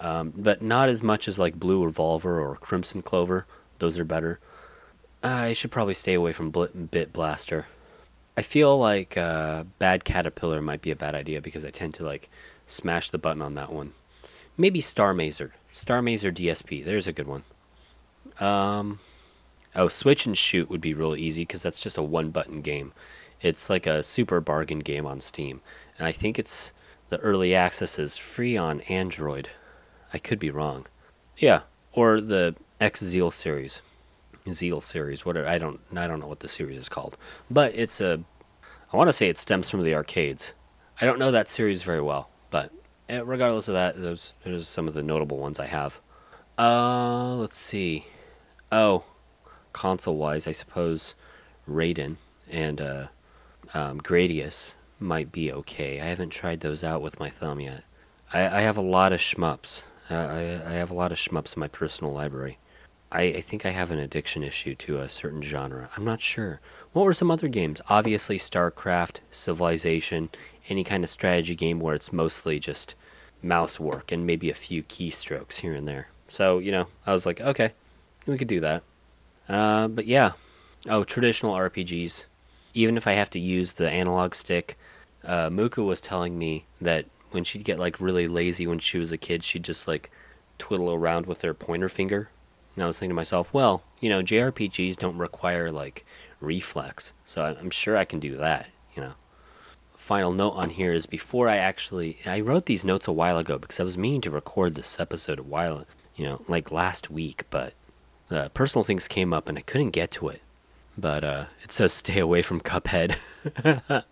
Um, but not as much as like Blue Revolver or Crimson Clover. Those are better. I should probably stay away from Blit Bit Blaster. I feel like uh, Bad Caterpillar might be a bad idea because I tend to like smash the button on that one. Maybe Star Mazer. Star Mazer DSP. There's a good one. Um, oh, Switch and Shoot would be real easy because that's just a one button game. It's like a super bargain game on Steam. And I think it's the early access is free on Android. I could be wrong. Yeah, or the X Zeal series. Zeal series. What I don't I don't know what the series is called, but it's a I want to say it stems from the arcades. I don't know that series very well, but eh, regardless of that, those there's some of the notable ones I have. Uh, let's see. Oh, console wise, I suppose Raiden and uh, um, Gradius might be okay. I haven't tried those out with my thumb yet. I, I have a lot of shmups. Uh, I, I have a lot of shmups in my personal library. I, I think I have an addiction issue to a certain genre. I'm not sure. What were some other games? Obviously, StarCraft, Civilization, any kind of strategy game where it's mostly just mouse work and maybe a few keystrokes here and there. So, you know, I was like, okay, we could do that. Uh, but yeah. Oh, traditional RPGs. Even if I have to use the analog stick, uh, Muka was telling me that when she'd get like really lazy when she was a kid, she'd just like twiddle around with her pointer finger. And I was thinking to myself, well, you know, JRPGs don't require like reflex, so I'm sure I can do that. You know. Final note on here is before I actually I wrote these notes a while ago because I was meaning to record this episode a while, you know, like last week, but uh, personal things came up and I couldn't get to it. But uh, it says stay away from Cuphead.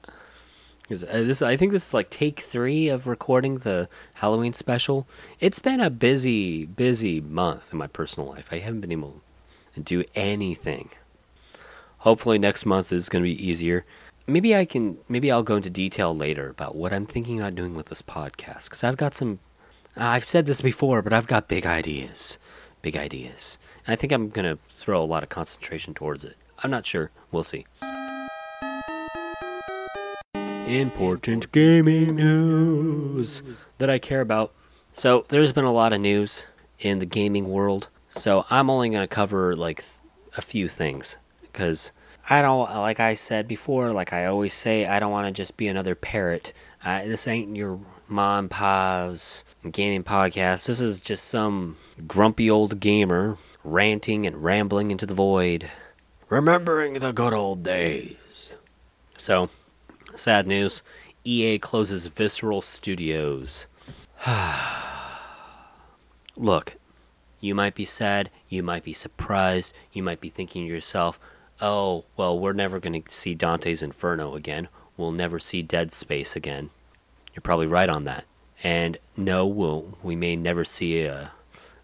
Uh, this, I think this is like take three of recording the Halloween special. It's been a busy, busy month in my personal life. I haven't been able to do anything. Hopefully next month is going to be easier. Maybe I can. Maybe I'll go into detail later about what I'm thinking about doing with this podcast because I've got some. I've said this before, but I've got big ideas. Big ideas. And I think I'm going to throw a lot of concentration towards it. I'm not sure. We'll see. Important gaming news that I care about. So, there's been a lot of news in the gaming world. So, I'm only going to cover like a few things because I don't, like I said before, like I always say, I don't want to just be another parrot. Uh, this ain't your mom, pa's gaming podcast. This is just some grumpy old gamer ranting and rambling into the void, remembering the good old days. So, sad news EA closes Visceral Studios. Look, you might be sad, you might be surprised, you might be thinking to yourself, oh, well, we're never going to see Dante's Inferno again. We'll never see Dead Space again. You're probably right on that. And no, we'll, we may never see a,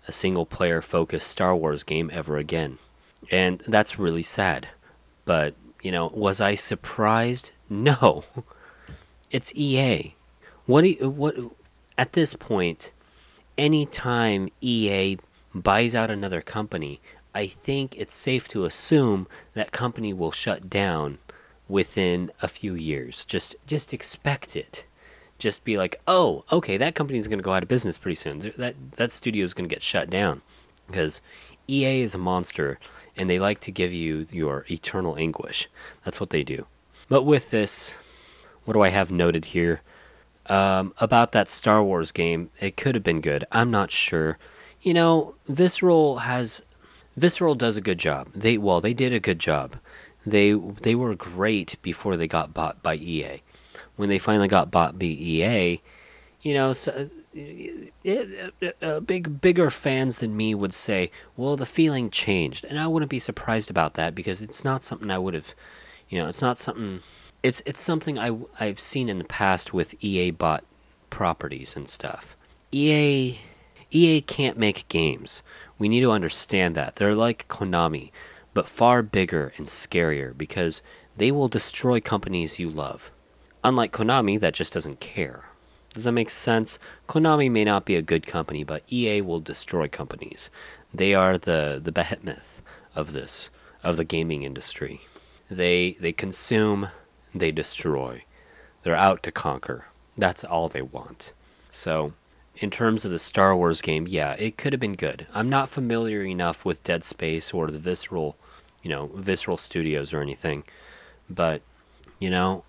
a single player focused Star Wars game ever again. And that's really sad. But, you know, was I surprised? No. It's EA. What do you, what at this point anytime EA buys out another company, I think it's safe to assume that company will shut down within a few years. Just just expect it. Just be like, "Oh, okay, that company's going to go out of business pretty soon. That that studio is going to get shut down." Because EA is a monster and they like to give you your eternal anguish. That's what they do. But with this, what do I have noted here? Um, about that Star Wars game, it could have been good. I'm not sure. You know, Visceral has Visceral does a good job. They well, they did a good job. They they were great before they got bought by EA. When they finally got bought by EA, you know, so, it, uh, big bigger fans than me would say, well, the feeling changed, and I wouldn't be surprised about that because it's not something I would have you know, it's not something. It's it's something I I've seen in the past with EA bought properties and stuff. EA EA can't make games. We need to understand that. They're like Konami, but far bigger and scarier because they will destroy companies you love. Unlike Konami that just doesn't care. Does that make sense? Konami may not be a good company, but EA will destroy companies. They are the the behemoth of this of the gaming industry. They they consume, they destroy. They're out to conquer. That's all they want. So, in terms of the Star Wars game, yeah, it could have been good. I'm not familiar enough with Dead Space or the Visceral, you know, Visceral Studios or anything, but you know,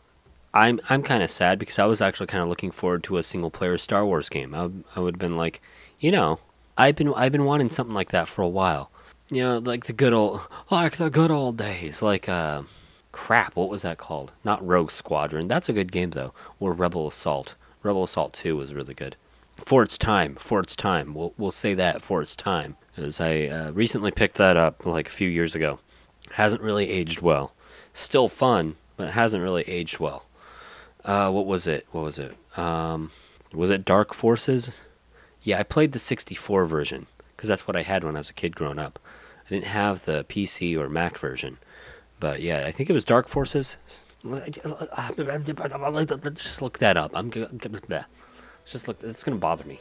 I'm I'm kind of sad because I was actually kind of looking forward to a single player Star Wars game. I, I would have been like, you know, I've been I've been wanting something like that for a while you know, like the good old, like the good old days, like uh, crap. What was that called? Not Rogue Squadron. That's a good game though. Or Rebel Assault. Rebel Assault Two was really good. for its time. For its time, we'll we'll say that for its time, as I uh, recently picked that up like a few years ago. Hasn't really aged well. Still fun, but it hasn't really aged well. Uh, what was it? What was it? Um, was it Dark Forces? Yeah, I played the 64 version because that's what I had when I was a kid growing up. Didn't have the PC or Mac version, but yeah, I think it was Dark Forces. Just look that up. I'm just look. It's gonna bother me.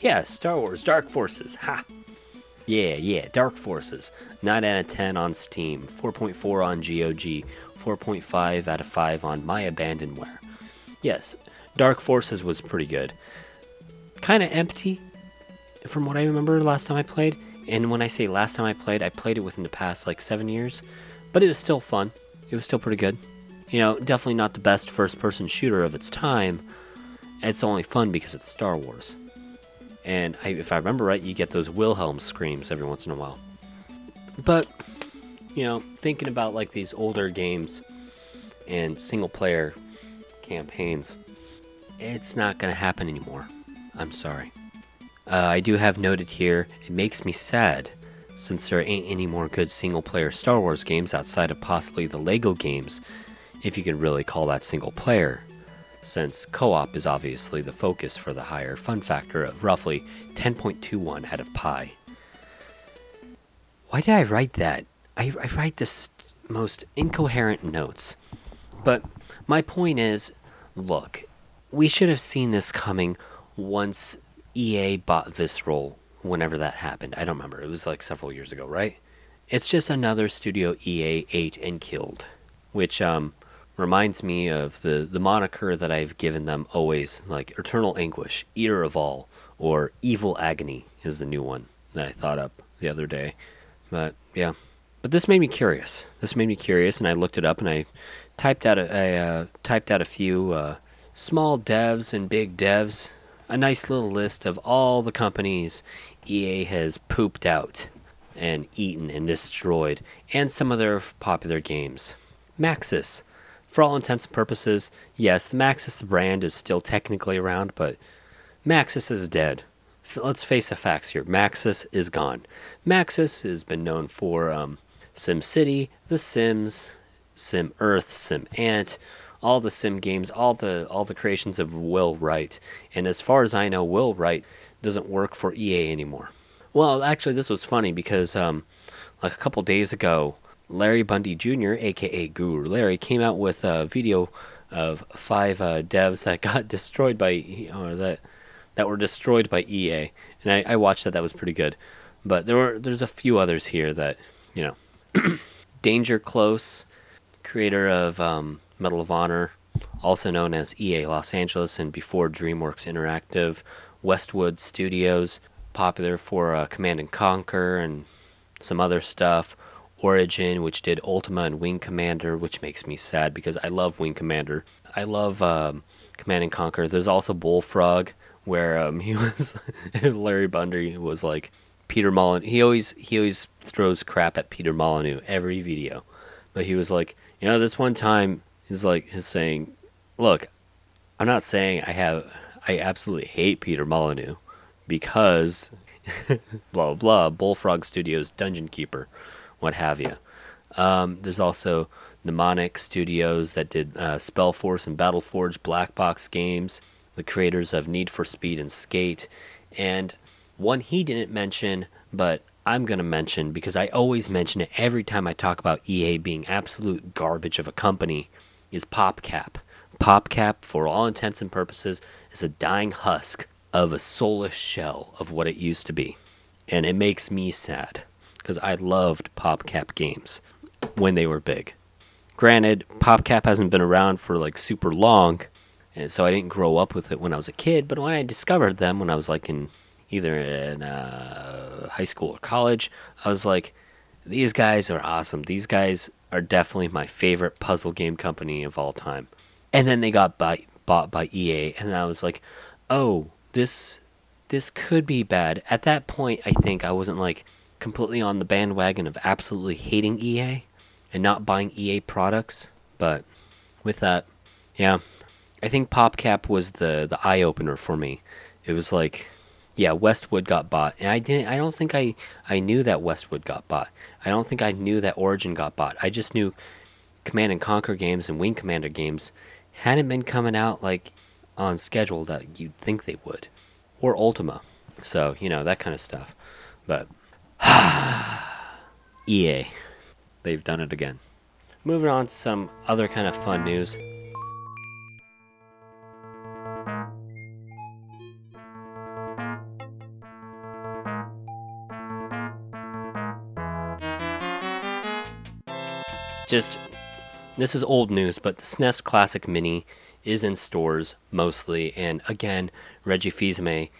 Yeah, Star Wars Dark Forces. Ha. Yeah, yeah, Dark Forces. 9 out of 10 on Steam, 4.4 on GOG, 4.5 out of 5 on My Abandonware. Yes, Dark Forces was pretty good. Kind of empty, from what I remember last time I played. And when I say last time I played, I played it within the past like seven years. But it was still fun. It was still pretty good. You know, definitely not the best first person shooter of its time. It's only fun because it's Star Wars. And I, if I remember right, you get those Wilhelm screams every once in a while. But, you know, thinking about like these older games and single player campaigns, it's not going to happen anymore. I'm sorry. Uh, I do have noted here, it makes me sad since there ain't any more good single player Star Wars games outside of possibly the LEGO games, if you can really call that single player, since co op is obviously the focus for the higher fun factor of roughly 10.21 out of pi. Why did I write that? I, I write this most incoherent notes. But my point is look, we should have seen this coming once EA bought Visceral whenever that happened. I don't remember. It was like several years ago, right? It's just another studio EA ate and killed, which um, reminds me of the, the moniker that I've given them always, like Eternal Anguish, Eater of All, or Evil Agony is the new one that I thought up the other day. But yeah, but this made me curious. This made me curious, and I looked it up and I typed out a, I, uh, typed out a few uh, small devs and big devs a nice little list of all the companies EA has pooped out and eaten and destroyed, and some of their popular games. Maxis. For all intents and purposes, yes, the Maxis brand is still technically around, but Maxis is dead. Let's face the facts here. Maxis is gone. Maxis has been known for um, SimCity, The Sims, Sim Earth, Sim Ant, all the sim games, all the all the creations of Will Wright. And as far as I know, Will Wright doesn't work for EA anymore. Well, actually, this was funny because um, like a couple days ago, Larry Bundy Jr., aka Guru Larry, came out with a video of five uh, devs that got destroyed by or that that were destroyed by EA, and I, I watched that. That was pretty good. But there were there's a few others here that you know, Danger Close, creator of um, Medal of Honor, also known as EA Los Angeles and before DreamWorks Interactive, Westwood Studios, popular for uh, Command and Conquer and some other stuff. Origin, which did Ultima and Wing Commander, which makes me sad because I love Wing Commander. I love um, Command and Conquer. There's also Bullfrog, where um, he was Larry Bundy was like Peter Molyneux. He always he always throws crap at Peter Molyneux every video, but he was like, you know, this one time He's like he's saying, "Look, I'm not saying I have I absolutely hate Peter Molyneux because blah blah Bullfrog Studios Dungeon Keeper, what have you." Um, there's also Mnemonic Studios that did uh, Spellforce and Battleforge Black Box games, the creators of Need for Speed and Skate, and one he didn't mention, but I'm going to mention because I always mention it every time I talk about EA being absolute garbage of a company is PopCap. PopCap, for all intents and purposes, is a dying husk of a soulless shell of what it used to be. And it makes me sad because I loved PopCap games when they were big. Granted, PopCap hasn't been around for like super long, and so I didn't grow up with it when I was a kid. But when I discovered them when I was like in either in uh, high school or college, I was like, these guys are awesome. These guys are definitely my favorite puzzle game company of all time. And then they got by, bought by EA, and I was like, oh, this this could be bad. At that point, I think I wasn't like completely on the bandwagon of absolutely hating EA and not buying EA products. But with that, yeah, I think PopCap was the the eye opener for me. It was like, yeah, Westwood got bought, and I didn't. I don't think I I knew that Westwood got bought. I don't think I knew that Origin got bought. I just knew Command and Conquer games and Wing Commander games hadn't been coming out like on schedule that you'd think they would, or Ultima. So you know that kind of stuff. But EA, they've done it again. Moving on to some other kind of fun news. Just this is old news, but the SNES Classic Mini is in stores mostly, and again, Reggie Fils-Aimé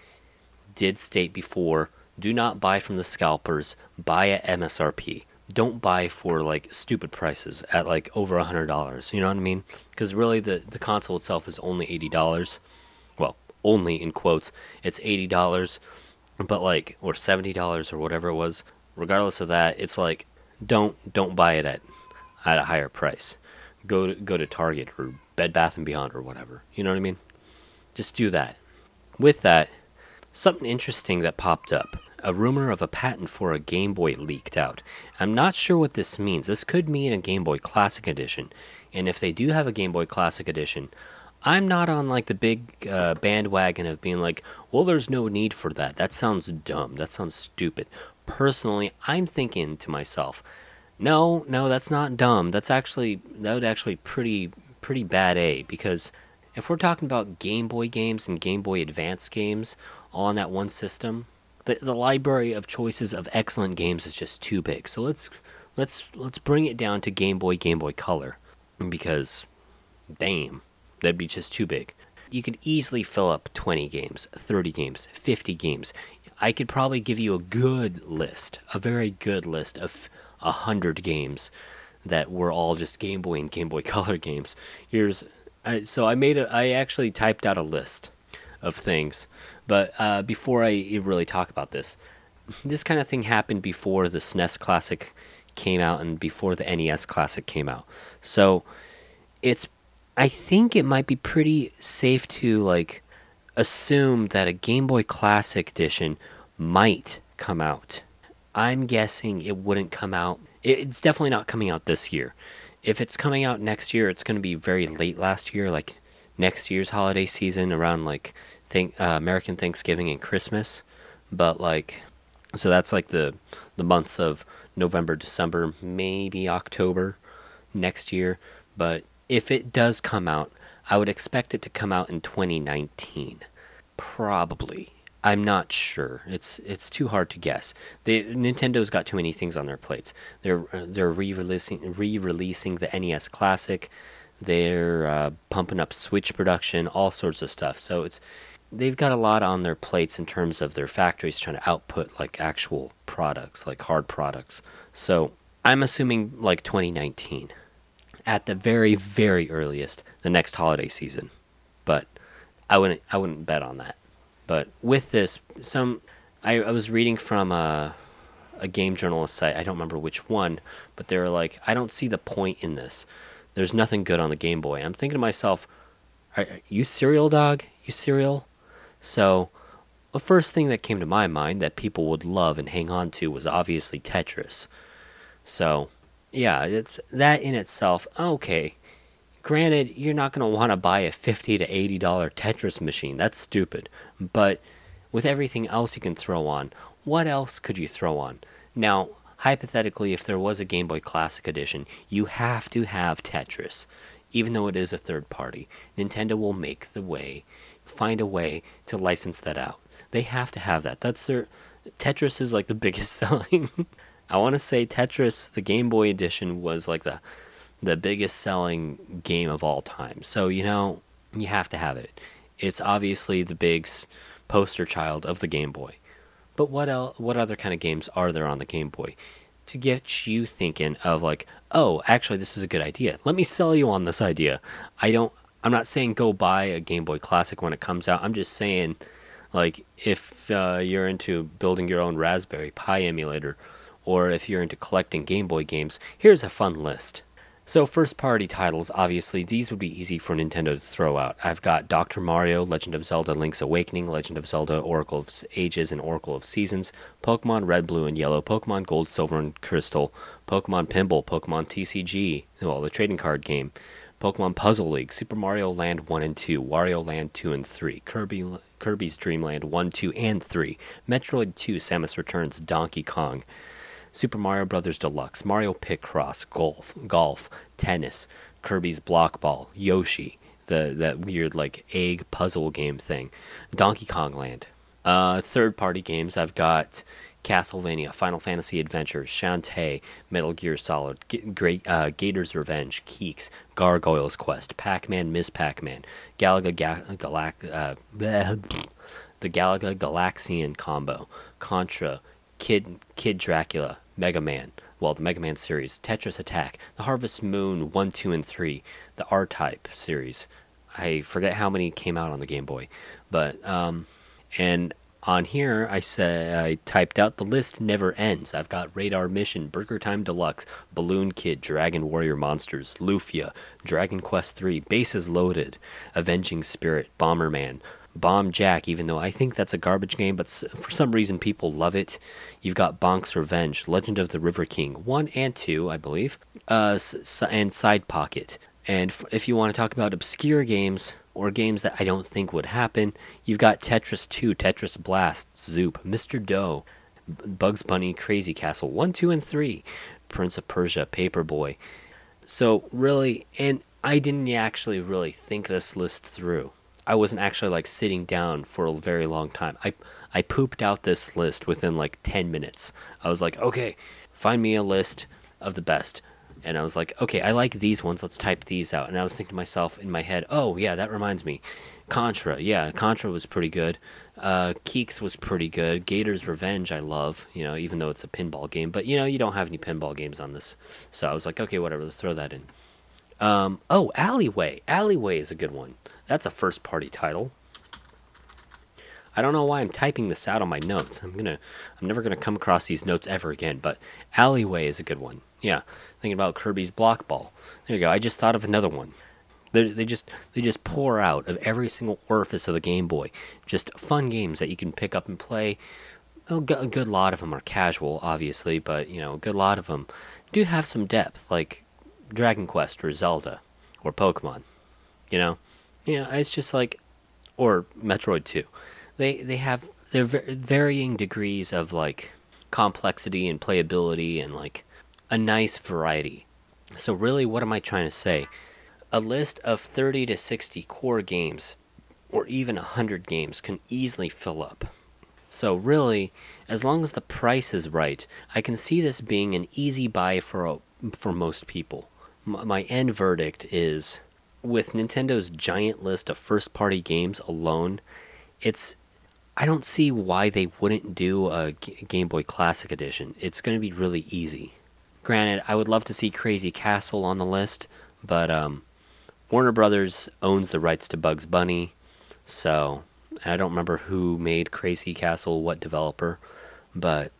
did state before: do not buy from the scalpers, buy at MSRP. Don't buy for like stupid prices at like over a hundred dollars. You know what I mean? Because really, the the console itself is only eighty dollars. Well, only in quotes, it's eighty dollars, but like or seventy dollars or whatever it was. Regardless of that, it's like don't don't buy it at at a higher price. Go to, go to Target or Bed Bath and Beyond or whatever. You know what I mean? Just do that. With that, something interesting that popped up. A rumor of a patent for a Game Boy leaked out. I'm not sure what this means. This could mean a Game Boy Classic Edition. And if they do have a Game Boy Classic Edition, I'm not on like the big uh, bandwagon of being like, well, there's no need for that. That sounds dumb. That sounds stupid. Personally, I'm thinking to myself, no, no, that's not dumb. That's actually that would actually pretty pretty bad A because if we're talking about Game Boy games and Game Boy Advance games all on that one system, the the library of choices of excellent games is just too big. So let's let's let's bring it down to Game Boy, Game Boy Color because damn, that'd be just too big. You could easily fill up 20 games, 30 games, 50 games. I could probably give you a good list, a very good list of a hundred games that were all just Game Boy and Game Boy Color games. Here's I, so I made a I actually typed out a list of things, but uh, before I really talk about this, this kind of thing happened before the SNES Classic came out and before the NES Classic came out. So it's I think it might be pretty safe to like assume that a Game Boy Classic edition might come out I'm guessing it wouldn't come out. It's definitely not coming out this year. If it's coming out next year, it's going to be very late last year, like next year's holiday season around like think uh, American Thanksgiving and Christmas. But like, so that's like the the months of November, December, maybe October next year. But if it does come out, I would expect it to come out in 2019, probably. I'm not sure. It's it's too hard to guess. They, Nintendo's got too many things on their plates. They're uh, they're re-releasing re-releasing the NES Classic. They're uh, pumping up Switch production, all sorts of stuff. So it's they've got a lot on their plates in terms of their factories trying to output like actual products, like hard products. So I'm assuming like 2019, at the very very earliest, the next holiday season. But I wouldn't I wouldn't bet on that. But with this, some I, I was reading from a, a game journalist site. I don't remember which one, but they were like, I don't see the point in this. There's nothing good on the Game Boy. I'm thinking to myself, are, are you cereal dog? You cereal? So the first thing that came to my mind that people would love and hang on to was obviously Tetris. So yeah, it's that in itself. Okay, Granted, you're not going to want to buy a 50 to 80 dollar Tetris machine. That's stupid. But with everything else you can throw on, what else could you throw on? Now, hypothetically, if there was a Game Boy Classic edition, you have to have Tetris, even though it is a third party. Nintendo will make the way, find a way to license that out. They have to have that. That's their Tetris is like the biggest selling. I want to say Tetris, the Game Boy edition, was like the the biggest selling game of all time. So, you know, you have to have it. It's obviously the big poster child of the Game Boy. But what else, what other kind of games are there on the Game Boy to get you thinking of like, "Oh, actually this is a good idea. Let me sell you on this idea." I don't I'm not saying go buy a Game Boy Classic when it comes out. I'm just saying like if uh, you're into building your own Raspberry Pi emulator or if you're into collecting Game Boy games, here's a fun list So, first party titles, obviously, these would be easy for Nintendo to throw out. I've got Dr. Mario, Legend of Zelda Link's Awakening, Legend of Zelda Oracle of Ages and Oracle of Seasons, Pokemon Red, Blue, and Yellow, Pokemon Gold, Silver, and Crystal, Pokemon Pinball, Pokemon TCG, well, the trading card game, Pokemon Puzzle League, Super Mario Land 1 and 2, Wario Land 2 and 3, Kirby, Kirby's Dream Land 1, 2, and 3, Metroid 2, Samus Returns, Donkey Kong, Super Mario Brothers Deluxe, Mario Picross, Golf, Golf, Tennis, Kirby's Block Ball, Yoshi, the that weird like egg puzzle game thing, Donkey Kong Land. Uh, third party games I've got Castlevania, Final Fantasy Adventures, Shantae, Metal Gear Solid, G- Great uh, Gator's Revenge, Keeks, Gargoyle's Quest, Pac-Man, Miss Pac-Man, Galaga Ga- uh, the Galaga Galaxian Combo, Contra, Kid Kid Dracula, Mega Man, well the Mega Man series, Tetris Attack, the Harvest Moon 1, 2 and 3, the R-Type series. I forget how many came out on the Game Boy, but um and on here I said I typed out the list never ends. I've got Radar Mission, Burger Time Deluxe, Balloon Kid, Dragon Warrior Monsters, Lufia, Dragon Quest 3, Bases Loaded, Avenging Spirit, Bomberman, Bomb Jack, even though I think that's a garbage game, but for some reason people love it. You've got Bonk's Revenge, Legend of the River King, 1 and 2, I believe, uh, and Side Pocket. And if you want to talk about obscure games or games that I don't think would happen, you've got Tetris 2, Tetris Blast, Zoop, Mr. Do, Bugs Bunny, Crazy Castle 1, 2, and 3, Prince of Persia, Paperboy. So, really, and I didn't actually really think this list through. I wasn't actually like sitting down for a very long time. I I pooped out this list within like 10 minutes. I was like, "Okay, find me a list of the best." And I was like, "Okay, I like these ones. Let's type these out." And I was thinking to myself in my head, "Oh, yeah, that reminds me. Contra. Yeah, Contra was pretty good. Uh, Keeks was pretty good. Gator's Revenge, I love, you know, even though it's a pinball game. But, you know, you don't have any pinball games on this. So I was like, okay, whatever, let's throw that in. Um, oh, Alleyway. Alleyway is a good one. That's a first party title. I don't know why I'm typing this out on my notes. I'm gonna, I'm never gonna come across these notes ever again. But Alleyway is a good one. Yeah, thinking about Kirby's Block Ball. There you go. I just thought of another one. They, they just they just pour out of every single orifice of the Game Boy. Just fun games that you can pick up and play. a good lot of them are casual, obviously, but you know, a good lot of them do have some depth, like Dragon Quest or Zelda or Pokemon. You know, yeah, it's just like, or Metroid 2. They they have their varying degrees of like complexity and playability and like a nice variety. So really, what am I trying to say? A list of 30 to 60 core games, or even 100 games, can easily fill up. So really, as long as the price is right, I can see this being an easy buy for a, for most people. My end verdict is with Nintendo's giant list of first party games alone, it's I don't see why they wouldn't do a G- Game Boy Classic edition. It's going to be really easy. Granted, I would love to see Crazy Castle on the list, but um, Warner Brothers owns the rights to Bugs Bunny, so I don't remember who made Crazy Castle, what developer, but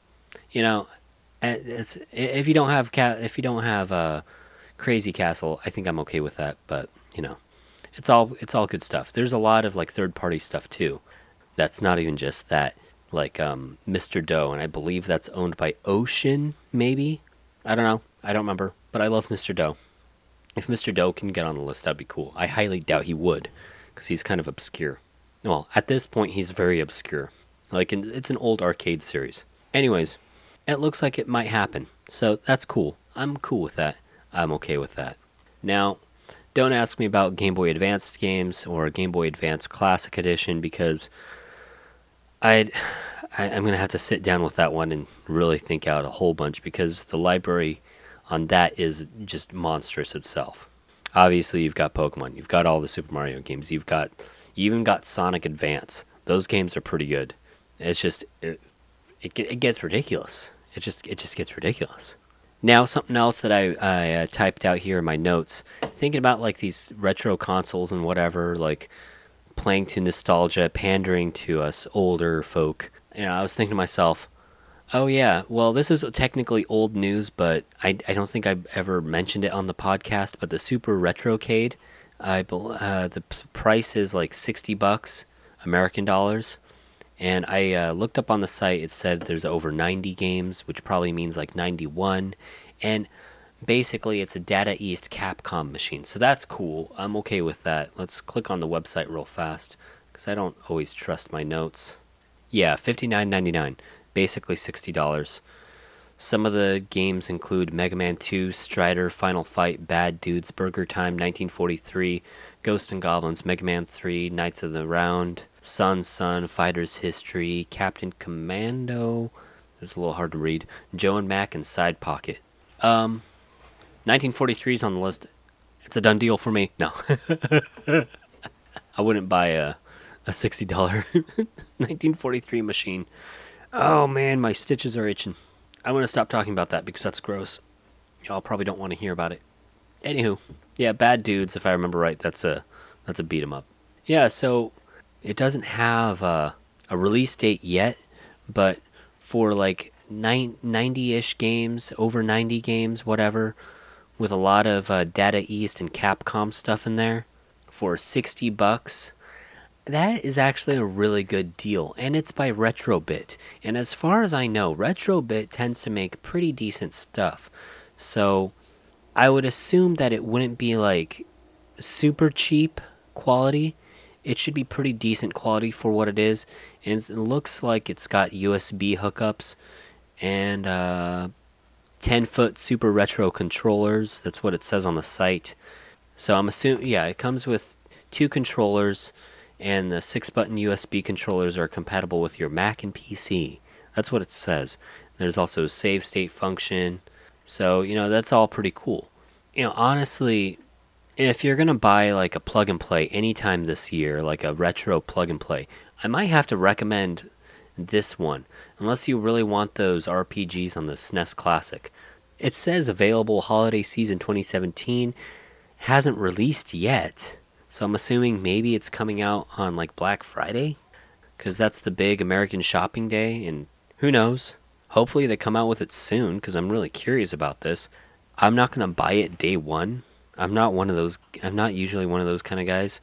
you know, if you don't have if you don't have uh, Crazy Castle, I think I'm okay with that. But you know, it's all it's all good stuff. There's a lot of like third party stuff too. That's not even just that. Like um, Mr. Do, and I believe that's owned by Ocean, maybe. I don't know. I don't remember. But I love Mr. Do. If Mr. Do can get on the list, that'd be cool. I highly doubt he would, because he's kind of obscure. Well, at this point, he's very obscure. Like, it's an old arcade series. Anyways, it looks like it might happen. So that's cool. I'm cool with that. I'm okay with that. Now, don't ask me about Game Boy Advance games or Game Boy Advance Classic Edition because I'd, I, I'm going to have to sit down with that one and really think out a whole bunch because the library on that is just monstrous itself. Obviously, you've got Pokemon, you've got all the Super Mario games, you've got you even got Sonic Advance. Those games are pretty good. It's just it, it, it gets ridiculous. It just it just gets ridiculous. Now, something else that I, I uh, typed out here in my notes, thinking about like these retro consoles and whatever, like playing to nostalgia, pandering to us older folk. You know, I was thinking to myself, Oh yeah. Well, this is technically old news, but I, I don't think I've ever mentioned it on the podcast. But the Super Retrocade, I uh, the price is like sixty bucks American dollars, and I uh, looked up on the site. It said there's over ninety games, which probably means like ninety one, and basically it's a Data East Capcom machine. So that's cool. I'm okay with that. Let's click on the website real fast because I don't always trust my notes. Yeah, fifty nine ninety nine basically $60. Some of the games include Mega Man 2, Strider, Final Fight, Bad Dudes, Burger Time, 1943, Ghost and Goblins, Mega Man 3, Knights of the Round, Son Son, Fighter's History, Captain Commando. It's a little hard to read. Joe and Mac and Side Pocket. Um, 1943 is on the list. It's a done deal for me. No, I wouldn't buy a a sixty dollar 1943 machine. Oh man, my stitches are itching. I'm gonna stop talking about that because that's gross. Y'all probably don't want to hear about it. Anywho, yeah, bad dudes. If I remember right, that's a that's a beat 'em up. Yeah, so it doesn't have a, a release date yet, but for like 90-ish games, over 90 games, whatever, with a lot of uh, Data East and Capcom stuff in there, for 60 bucks, that is actually a really good deal, and it's by Retrobit. And as far as I know, Retrobit tends to make pretty decent stuff. So I would assume that it wouldn't be like super cheap quality. It should be pretty decent quality for what it is. And it looks like it's got USB hookups and uh, 10 foot super retro controllers. That's what it says on the site. So I'm assuming, yeah, it comes with two controllers and the six button USB controllers are compatible with your Mac and PC. That's what it says. There's also a save state function. So, you know, that's all pretty cool. You know, honestly, if you're going to buy like a plug and play anytime this year, like a retro plug and play, I might have to recommend this one, unless you really want those RPGs on the SNES Classic. It says available holiday season 2017, hasn't released yet. So I'm assuming maybe it's coming out on like Black Friday because that's the big American shopping day, and who knows? Hopefully they come out with it soon because I'm really curious about this. I'm not gonna buy it day one. I'm not one of those. I'm not usually one of those kind of guys.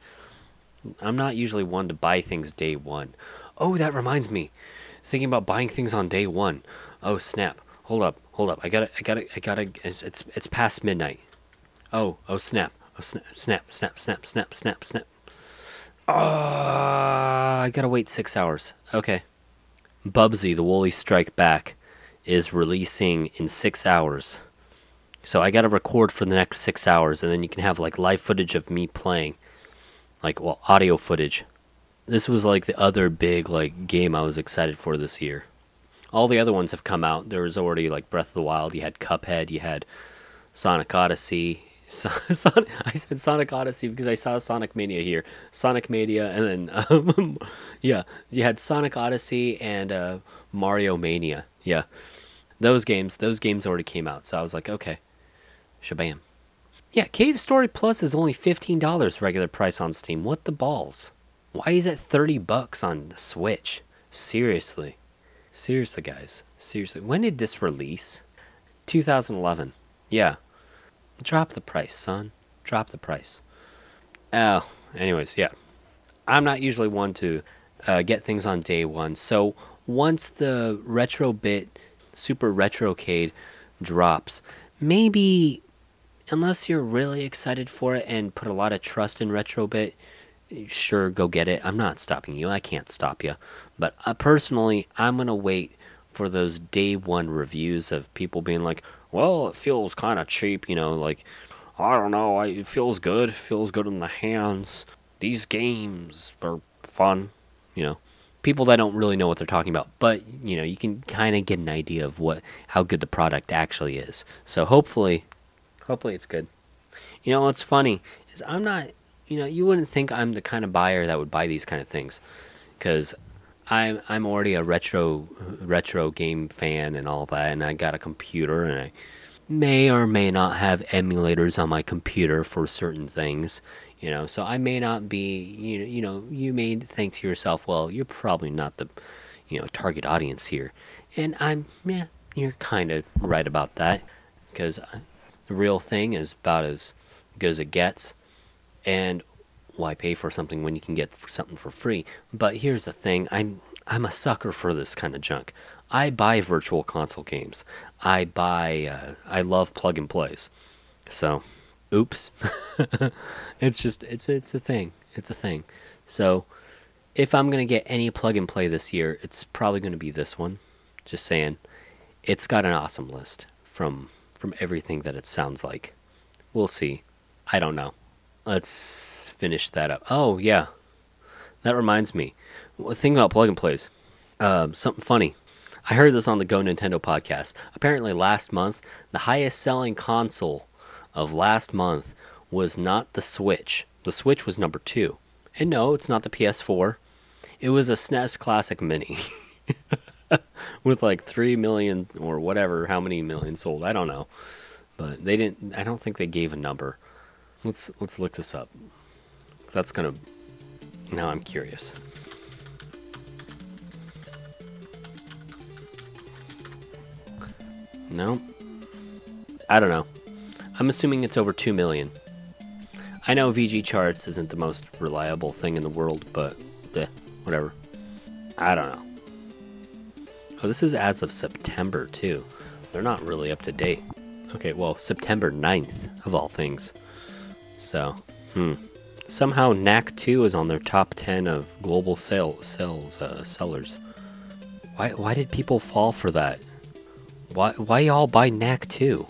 I'm not usually one to buy things day one. Oh, that reminds me. Thinking about buying things on day one. Oh snap! Hold up, hold up. I gotta, I gotta, I gotta. It's it's, it's past midnight. Oh, oh snap! Oh, snap, snap, snap, snap, snap, snap, snap. Oh, I gotta wait six hours. Okay. Bubsy, the Woolies Strike Back, is releasing in six hours. So I gotta record for the next six hours, and then you can have like live footage of me playing, like well, audio footage. This was like the other big like game I was excited for this year. All the other ones have come out. There was already like Breath of the Wild. You had Cuphead. You had Sonic Odyssey. Sonic, I said Sonic Odyssey because I saw Sonic Mania here. Sonic Mania, and then um, yeah, you had Sonic Odyssey and uh, Mario Mania. Yeah, those games, those games already came out, so I was like, okay, shabam. Yeah, Cave Story Plus is only fifteen dollars regular price on Steam. What the balls? Why is it thirty bucks on the Switch? Seriously, seriously, guys, seriously. When did this release? 2011. Yeah, Drop the price, son. Drop the price. Oh, anyways, yeah. I'm not usually one to uh, get things on day one. So once the Retrobit super retrocade drops, maybe unless you're really excited for it and put a lot of trust in retrobit, sure go get it. I'm not stopping you. I can't stop you. But uh, personally, I'm going to wait for those day one reviews of people being like, well, it feels kind of cheap, you know, like, I don't know, I, it feels good, it feels good in the hands. These games are fun, you know. People that don't really know what they're talking about, but you know, you can kind of get an idea of what how good the product actually is. So hopefully, hopefully it's good. You know what's funny is I'm not, you know, you wouldn't think I'm the kind of buyer that would buy these kind of things, because I'm I'm already a retro retro game fan and all that, and I got a computer, and I may or may not have emulators on my computer for certain things, you know. So I may not be, you know, you know, you may think to yourself, well, you're probably not the, you know, target audience here, And I'm, yeah, you're kind of right about that. Because the real thing is about as good as it gets. And why pay for something when you can get something for free? But here's the thing I'm, I'm a sucker for this kind of junk. I buy virtual console games. I buy, uh, I love plug and plays. So, oops. it's just, it's, it's a thing. It's a thing. So, if I'm going to get any plug and play this year, it's probably going to be this one. Just saying. It's got an awesome list from from everything that it sounds like. We'll see. I don't know. Let's finish that up. Oh, yeah. That reminds me. Well, thing about plug and plays. Um, something funny. I heard this on the Go Nintendo podcast. Apparently, last month, the highest selling console of last month was not the Switch. The Switch was number two. And no, it's not the PS4. It was a SNES Classic Mini. With like 3 million or whatever, how many million sold, I don't know. But they didn't I don't think they gave a number. Let's let's look this up. That's going to Now I'm curious. No. I don't know. I'm assuming it's over 2 million. I know VG Charts isn't the most reliable thing in the world, but eh, whatever. I don't know. Oh, this is as of September, too. They're not really up to date. Okay, well, September 9th, of all things. So, hmm. Somehow Knack 2 is on their top 10 of global sale, sales uh, sellers. Why, why did people fall for that? Why, why y'all buy Knack 2?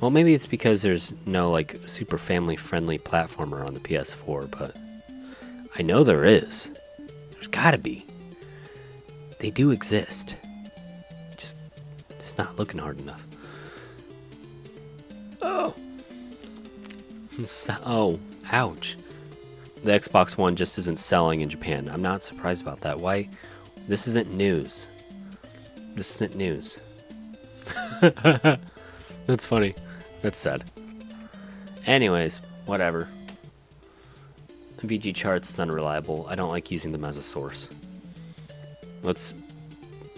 Well, maybe it's because there's no like super family friendly platformer on the PS4, but I know there is. There's gotta be. They do exist. Just, just not looking hard enough. Oh. oh, ouch. The Xbox One just isn't selling in Japan. I'm not surprised about that. Why? This isn't news. This isn't news. That's funny. That's sad. Anyways, whatever. VG charts is unreliable. I don't like using them as a source. Let's.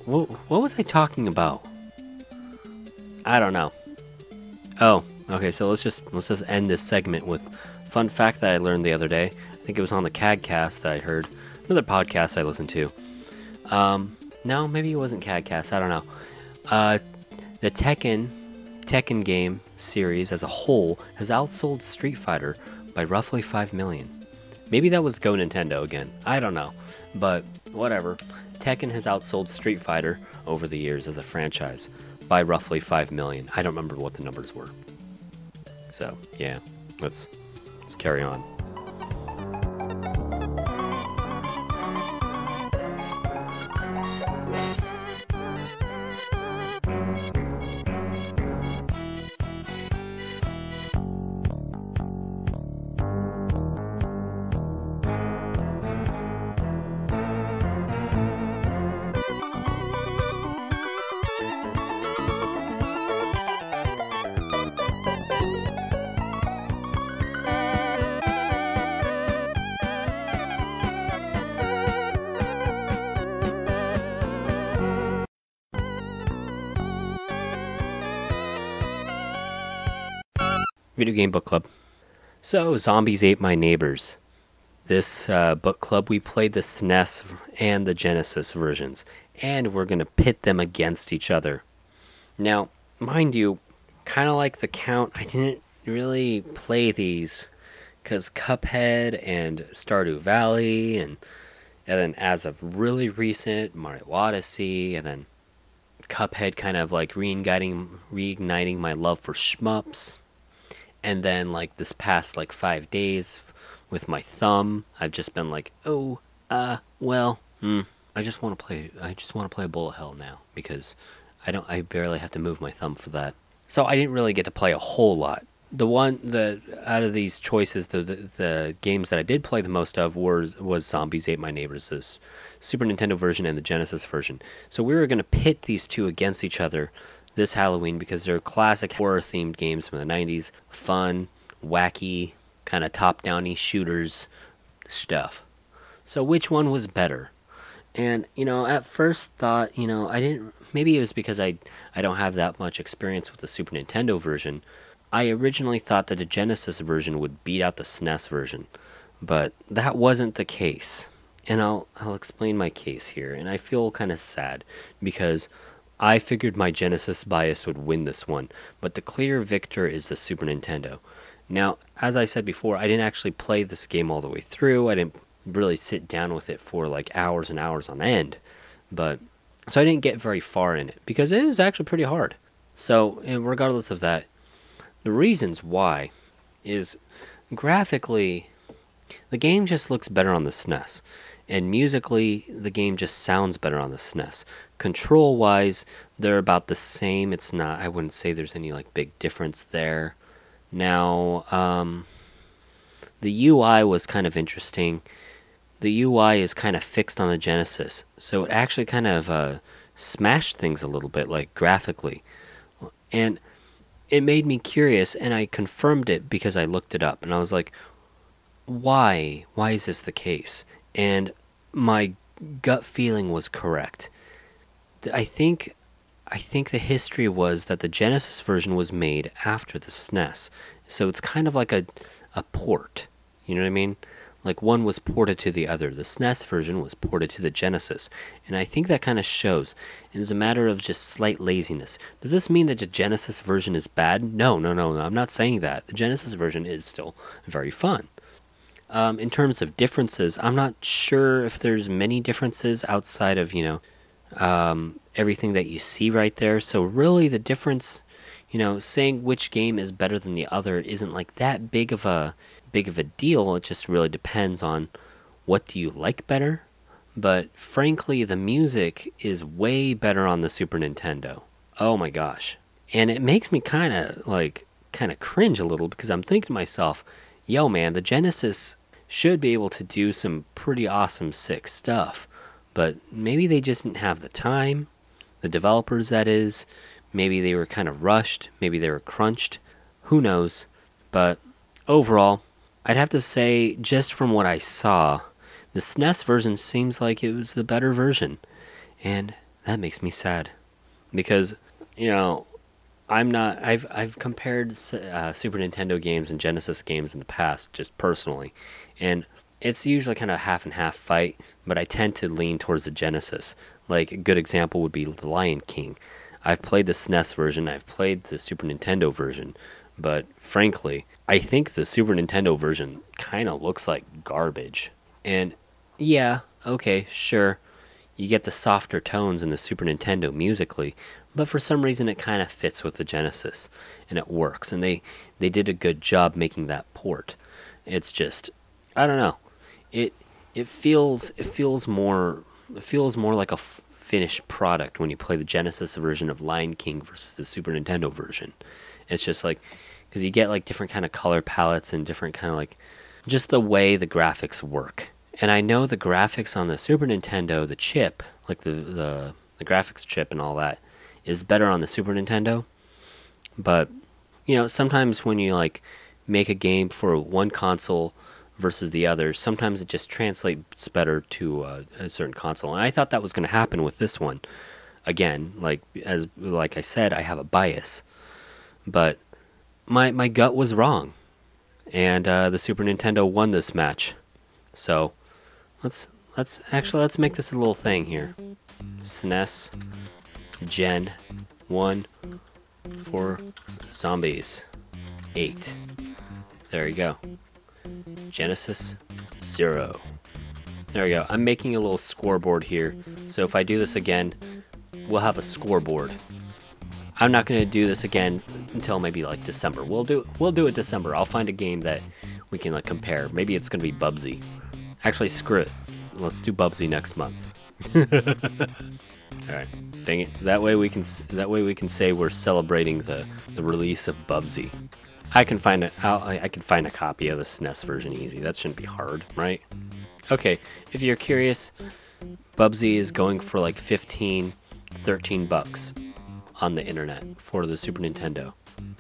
What, what was I talking about? I don't know. Oh, okay. So let's just let's just end this segment with fun fact that I learned the other day. I think it was on the CADcast that I heard. Another podcast I listened to. Um, no, maybe it wasn't CADcast. I don't know. Uh, the Tekken Tekken game series as a whole has outsold Street Fighter by roughly 5 million. Maybe that was Go Nintendo again. I don't know. But whatever. Tekken has outsold Street Fighter over the years as a franchise by roughly 5 million. I don't remember what the numbers were. So, yeah. Let's let's carry on. Game Book Club. So, Zombies Ate My Neighbors. This uh, book club, we played the SNES and the Genesis versions, and we're going to pit them against each other. Now, mind you, kind of like the Count, I didn't really play these because Cuphead and Stardew Valley, and and then as of really recent, Mario Odyssey, and then Cuphead kind of like reigniting reigniting my love for shmups and then like this past like five days with my thumb i've just been like oh uh well hmm, i just want to play i just want to play bullet hell now because i don't i barely have to move my thumb for that. So i didn't really get to play a whole lot. The one the out of these choices the, the, the games that i did play the most of was was zombies ate my neighbors this super nintendo version and the genesis version. So we were going to pit these two against each other this Halloween because they're classic horror themed games from the 90s. Fun, wacky, kind of top downy shooters stuff. So, which one was better? And, you know, at first thought, you know, I didn't. maybe it was because I I don't have that much experience with the Super Nintendo version. I originally thought that the Genesis version would beat out the SNES version, but that wasn't the case. And I'll I'll explain my case here, and I feel kind of sad because I figured my Genesis bias would win this one, but the clear victor is the Super Nintendo. Now, as I said before, I didn't actually play this game all the way through. I didn't really sit down with it for like hours and hours on end. But so I didn't get very far in it because it is actually pretty hard. So, regardless of that, the reasons why is graphically the game just looks better on the SNES and musically the game just sounds better on the SNES. Control wise, they're about the same. It's not I wouldn't say there's any like big difference there. Now, um, the UI was kind of interesting. The UI is kind of fixed on the Genesis, so it actually kind of uh, smashed things a little bit, like graphically. And it made me curious, and I confirmed it because I looked it up, and I was like, why? Why is this the case? And my gut feeling was correct. I think I think the history was that the Genesis version was made after the SNES. So it's kind of like a, a port. You know what I mean? Like one was ported to the other. The SNES version was ported to the Genesis. And I think that kind of shows. It is a matter of just slight laziness. Does this mean that the Genesis version is bad? No, no, no, no. I'm not saying that. The Genesis version is still very fun. Um, in terms of differences, I'm not sure if there's many differences outside of, you know, um, everything that you see right there. So really, the difference, you know, saying which game is better than the other isn't like that big of a big of a deal. It just really depends on what do you like better. But frankly, the music is way better on the Super Nintendo. Oh my gosh. And it makes me kind of like kind of cringe a little because I'm thinking to myself, yo man, the Genesis should be able to do some pretty awesome sick stuff. But maybe they just didn't have the time the developers, that is. Maybe they were kind of rushed, maybe they were crunched. Who knows? But overall, I'd have to say, just from what I saw, the SNES version seems like it was the better version. And that makes me sad. Because, you know, I'm not. I've I've compared uh, Super Nintendo games and Genesis games in the past, just personally, and it's usually kind of half and half fight. But I tend to lean towards the Genesis. Like a good example would be The Lion King. I've played the SNES version, I've played the Super Nintendo version, but frankly, I think the Super Nintendo version kind of looks like garbage. And yeah, okay, sure, you get the softer tones in the Super Nintendo musically, but for some reason it kind of fits with the Genesis and it works. And they they did a good job making that port. It's just I don't know. It it feels it feels more it feels more like a f- finished product when you play the Genesis version of Lion King versus the Super Nintendo version. It's just like because you get like different kind of color palettes and different kind of like just the way the graphics work. And I know the graphics on the Super Nintendo, the chip, like the the, the graphics chip and all that, is better on the Super Nintendo. But you know, sometimes when you like make a game for one console versus the other, sometimes it just translates better to a certain console. And I thought that was going to happen with this one. Again, like as like I said, I have a bias, but my my gut was wrong, and uh, the Super Nintendo won this match. So let's let's actually let's make this a little thing here. SNES Gen one for zombies ate. There you go. Genesis 0. There we go. I'm making a little scoreboard here. So if I do this again, we'll have a scoreboard. I'm not going to do this again until maybe like December. We'll do we'll do it December. I'll find a game that we can like compare. Maybe it's going to be Bubsy. Actually, screw it. Let's do Bubsy next month. All right. Dang it. That way we can that way we can say we're celebrating the the release of Bubsy. I can find a, I'll, I can find a copy of the SNES version easy. That shouldn't be hard, right? Okay, if you're curious, Bubsy is going for like 15, 13 bucks on the internet for the Super Nintendo.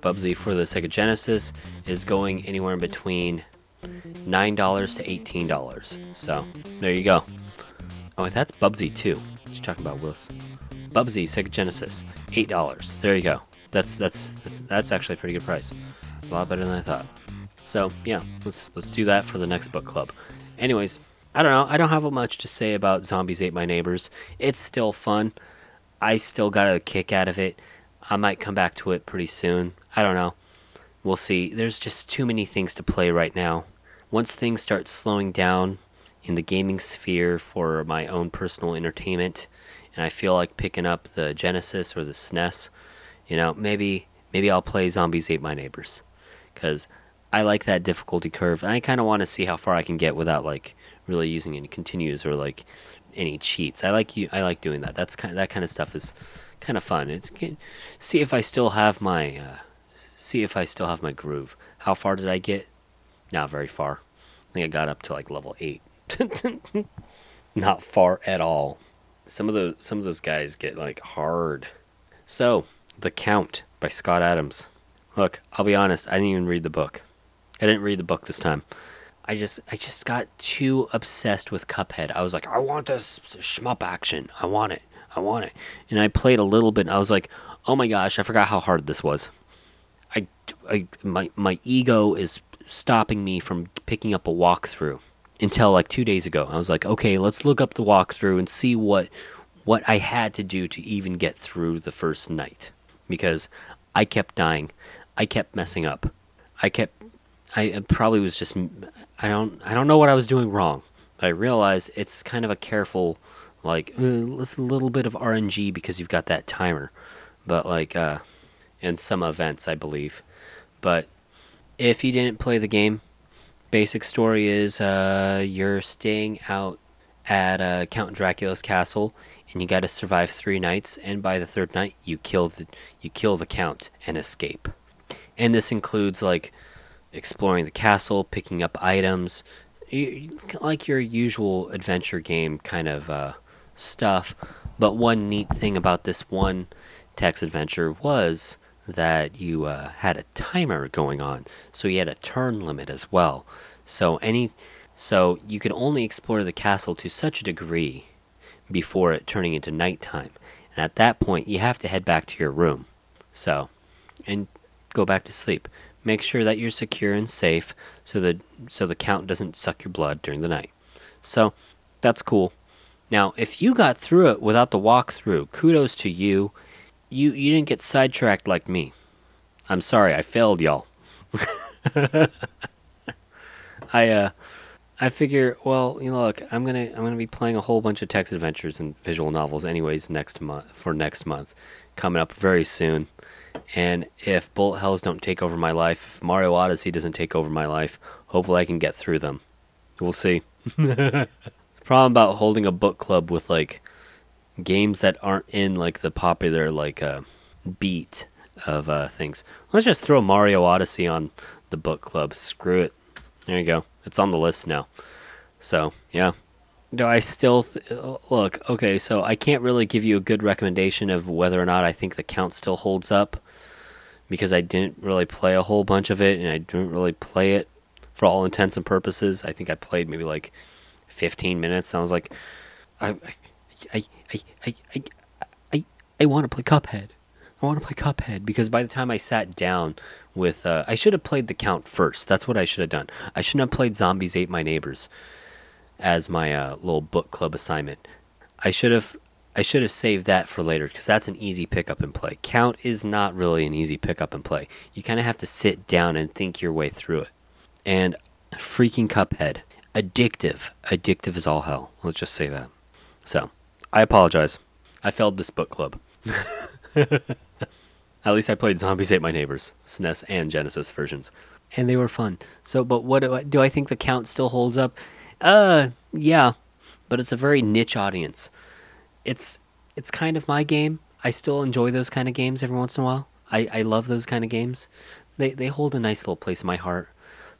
Bubsy for the Sega Genesis is going anywhere between $9 to $18. So, there you go. Oh, that's Bubsy too. You talking about, Willis? Bubsy Sega Genesis, eight dollars. There you go. That's that's that's that's actually a pretty good price. It's a lot better than I thought. So yeah, let's let's do that for the next book club. Anyways, I don't know. I don't have much to say about Zombies Ate My Neighbors. It's still fun. I still got a kick out of it. I might come back to it pretty soon. I don't know. We'll see. There's just too many things to play right now. Once things start slowing down in the gaming sphere for my own personal entertainment, and I feel like picking up the Genesis or the SNES, you know, maybe maybe I'll play Zombies Ate My Neighbors, because I like that difficulty curve. I kind of want to see how far I can get without like really using any continues or like any cheats. I like you. I like doing that. That's kind that kind of stuff is kind of fun. It's see if I still have my uh, see if I still have my groove. How far did I get? Not very far. I think I got up to like level eight. Not far at all. Some of those some of those guys get like hard. So, The Count by Scott Adams. Look, I'll be honest, I didn't even read the book. I didn't read the book this time. I just I just got too obsessed with Cuphead. I was like, I want this shmup action. I want it. I want it. And I played a little bit. I was like, oh my gosh, I forgot how hard this was. I, I my my ego is stopping me from picking up a walkthrough until like two days ago. I was like, okay, let's look up the walkthrough and see what what I had to do to even get through the first night because I kept dying. I kept messing up. I kept I probably was just I don't I don't know what I was doing wrong. I realized it's kind of a careful like uh, it's a little bit of RNG because you've got that timer, but like uh, in some events I believe. But if you didn't play the game, basic story is uh, you're staying out at uh, Count Dracula's castle, and you got to survive three nights. And by the third night, you kill the you kill the count and escape. And this includes like exploring the castle, picking up items, like your usual adventure game kind of uh, stuff. But one neat thing about this one text adventure was that you uh, had a timer going on, so you had a turn limit as well. So any, so you could only explore the castle to such a degree before it turning into nighttime, and at that point you have to head back to your room. So, and go back to sleep. Make sure that you're secure and safe so the so the count doesn't suck your blood during the night. So that's cool. Now, if you got through it without the walkthrough, kudos to you. You you didn't get sidetracked like me. I'm sorry, I failed y'all. I uh I figure, well, you know, look, I'm gonna I'm gonna be playing a whole bunch of text adventures and visual novels, anyways, next month for next month, coming up very soon. And if bullet hells don't take over my life, if Mario Odyssey doesn't take over my life, hopefully I can get through them. We'll see. the problem about holding a book club with like games that aren't in like the popular like uh, beat of uh, things. Let's just throw Mario Odyssey on the book club. Screw it. There you go. It's on the list now. So yeah, do I still th- look? Okay, so I can't really give you a good recommendation of whether or not I think the count still holds up because I didn't really play a whole bunch of it and I didn't really play it for all intents and purposes. I think I played maybe like 15 minutes. I was like, I, I, I, I, I, I, I want to play Cuphead. I want to play Cuphead because by the time I sat down with, uh, I should have played the count first. That's what I should have done. I shouldn't have played Zombies Ate My Neighbors as my uh, little book club assignment. I should have I should have saved that for later because that's an easy pickup and play. Count is not really an easy pickup and play. You kind of have to sit down and think your way through it. And freaking Cuphead, addictive, addictive as all hell. Let's just say that. So, I apologize. I failed this book club. At least I played Zombies Ate My Neighbors, SNES and Genesis versions, and they were fun. So, but what do I, do I think the count still holds up? Uh, yeah, but it's a very niche audience it's it's kind of my game. I still enjoy those kind of games every once in a while. I, I love those kind of games. They they hold a nice little place in my heart.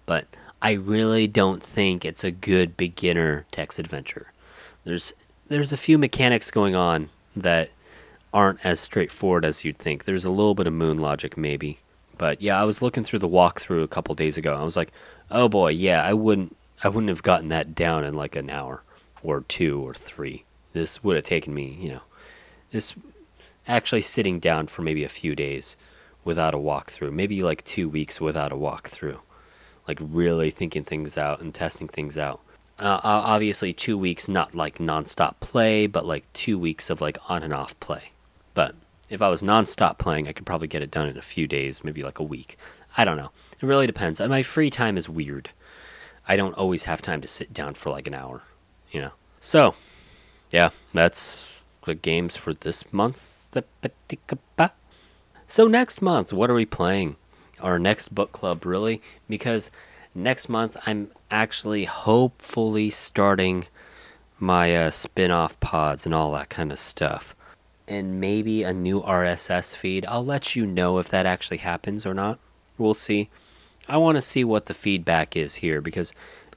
But I really don't think it's a good beginner text adventure. There's there's a few mechanics going on that aren't as straightforward as you'd think. There's a little bit of moon logic maybe. But yeah, I was looking through the walkthrough a couple days ago. I was like, "Oh boy, yeah, I wouldn't I wouldn't have gotten that down in like an hour or two or three." This would have taken me, you know, this actually sitting down for maybe a few days without a walkthrough, maybe like two weeks without a walkthrough, like really thinking things out and testing things out. Uh, obviously, two weeks, not like nonstop play, but like two weeks of like on and off play. But if I was nonstop playing, I could probably get it done in a few days, maybe like a week. I don't know. It really depends. My free time is weird. I don't always have time to sit down for like an hour, you know. So, yeah, that's the games for this month. So next month, what are we playing? Our next book club, really? Because next month I'm actually hopefully starting my uh, spin-off pods and all that kind of stuff. And maybe a new RSS feed. I'll let you know if that actually happens or not. We'll see. I want to see what the feedback is here because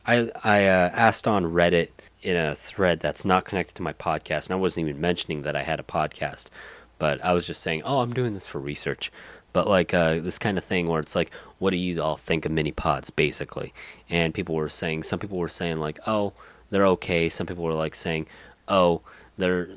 I I uh, asked on Reddit in a thread that's not connected to my podcast, and I wasn't even mentioning that I had a podcast, but I was just saying, oh, I'm doing this for research. But like uh, this kind of thing where it's like, what do you all think of mini pods, basically? And people were saying, some people were saying like, oh, they're okay. Some people were like saying, oh, they're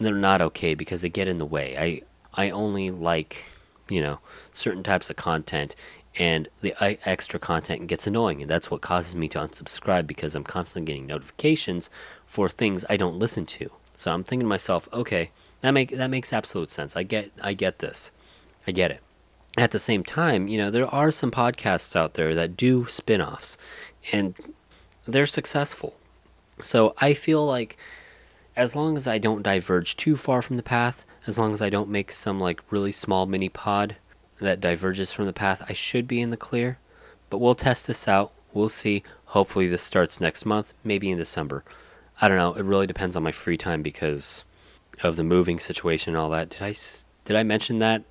they're not okay because they get in the way. I I only like you know certain types of content and the extra content gets annoying and that's what causes me to unsubscribe because i'm constantly getting notifications for things i don't listen to. So i'm thinking to myself okay that make that makes absolute sense. I get i get this. I get it. At the same time you know there are some podcasts out there that do spin-offs and they're successful. So i feel like as long as i don't diverge too far from the path as long as i don't make some like really small mini pod that diverges from the path, I should be in the clear. But we'll test this out. We'll see. Hopefully, this starts next month, maybe in December. I don't know. It really depends on my free time because of the moving situation and all that. Did I did I mention that,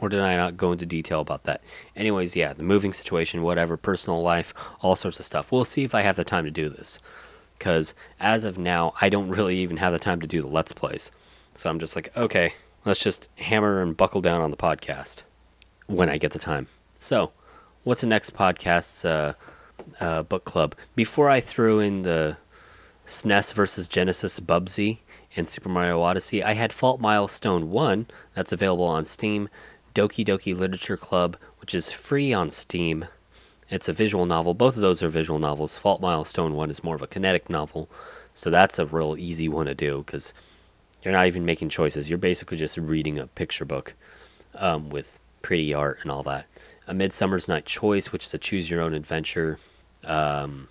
or did I not go into detail about that? Anyways, yeah, the moving situation, whatever, personal life, all sorts of stuff. We'll see if I have the time to do this. Because as of now, I don't really even have the time to do the Let's Plays. So I'm just like, okay, let's just hammer and buckle down on the podcast when I get the time. So, what's the next podcast's uh, uh, book club? Before I threw in the SNES versus Genesis Bubsy and Super Mario Odyssey, I had Fault Milestone 1, that's available on Steam, Doki Doki Literature Club, which is free on Steam. It's a visual novel. Both of those are visual novels. Fault Milestone 1 is more of a kinetic novel, so that's a real easy one to do because you're not even making choices. You're basically just reading a picture book um, with pretty art and all that. A Midsummer's Night Choice, which is a choose your own adventure um,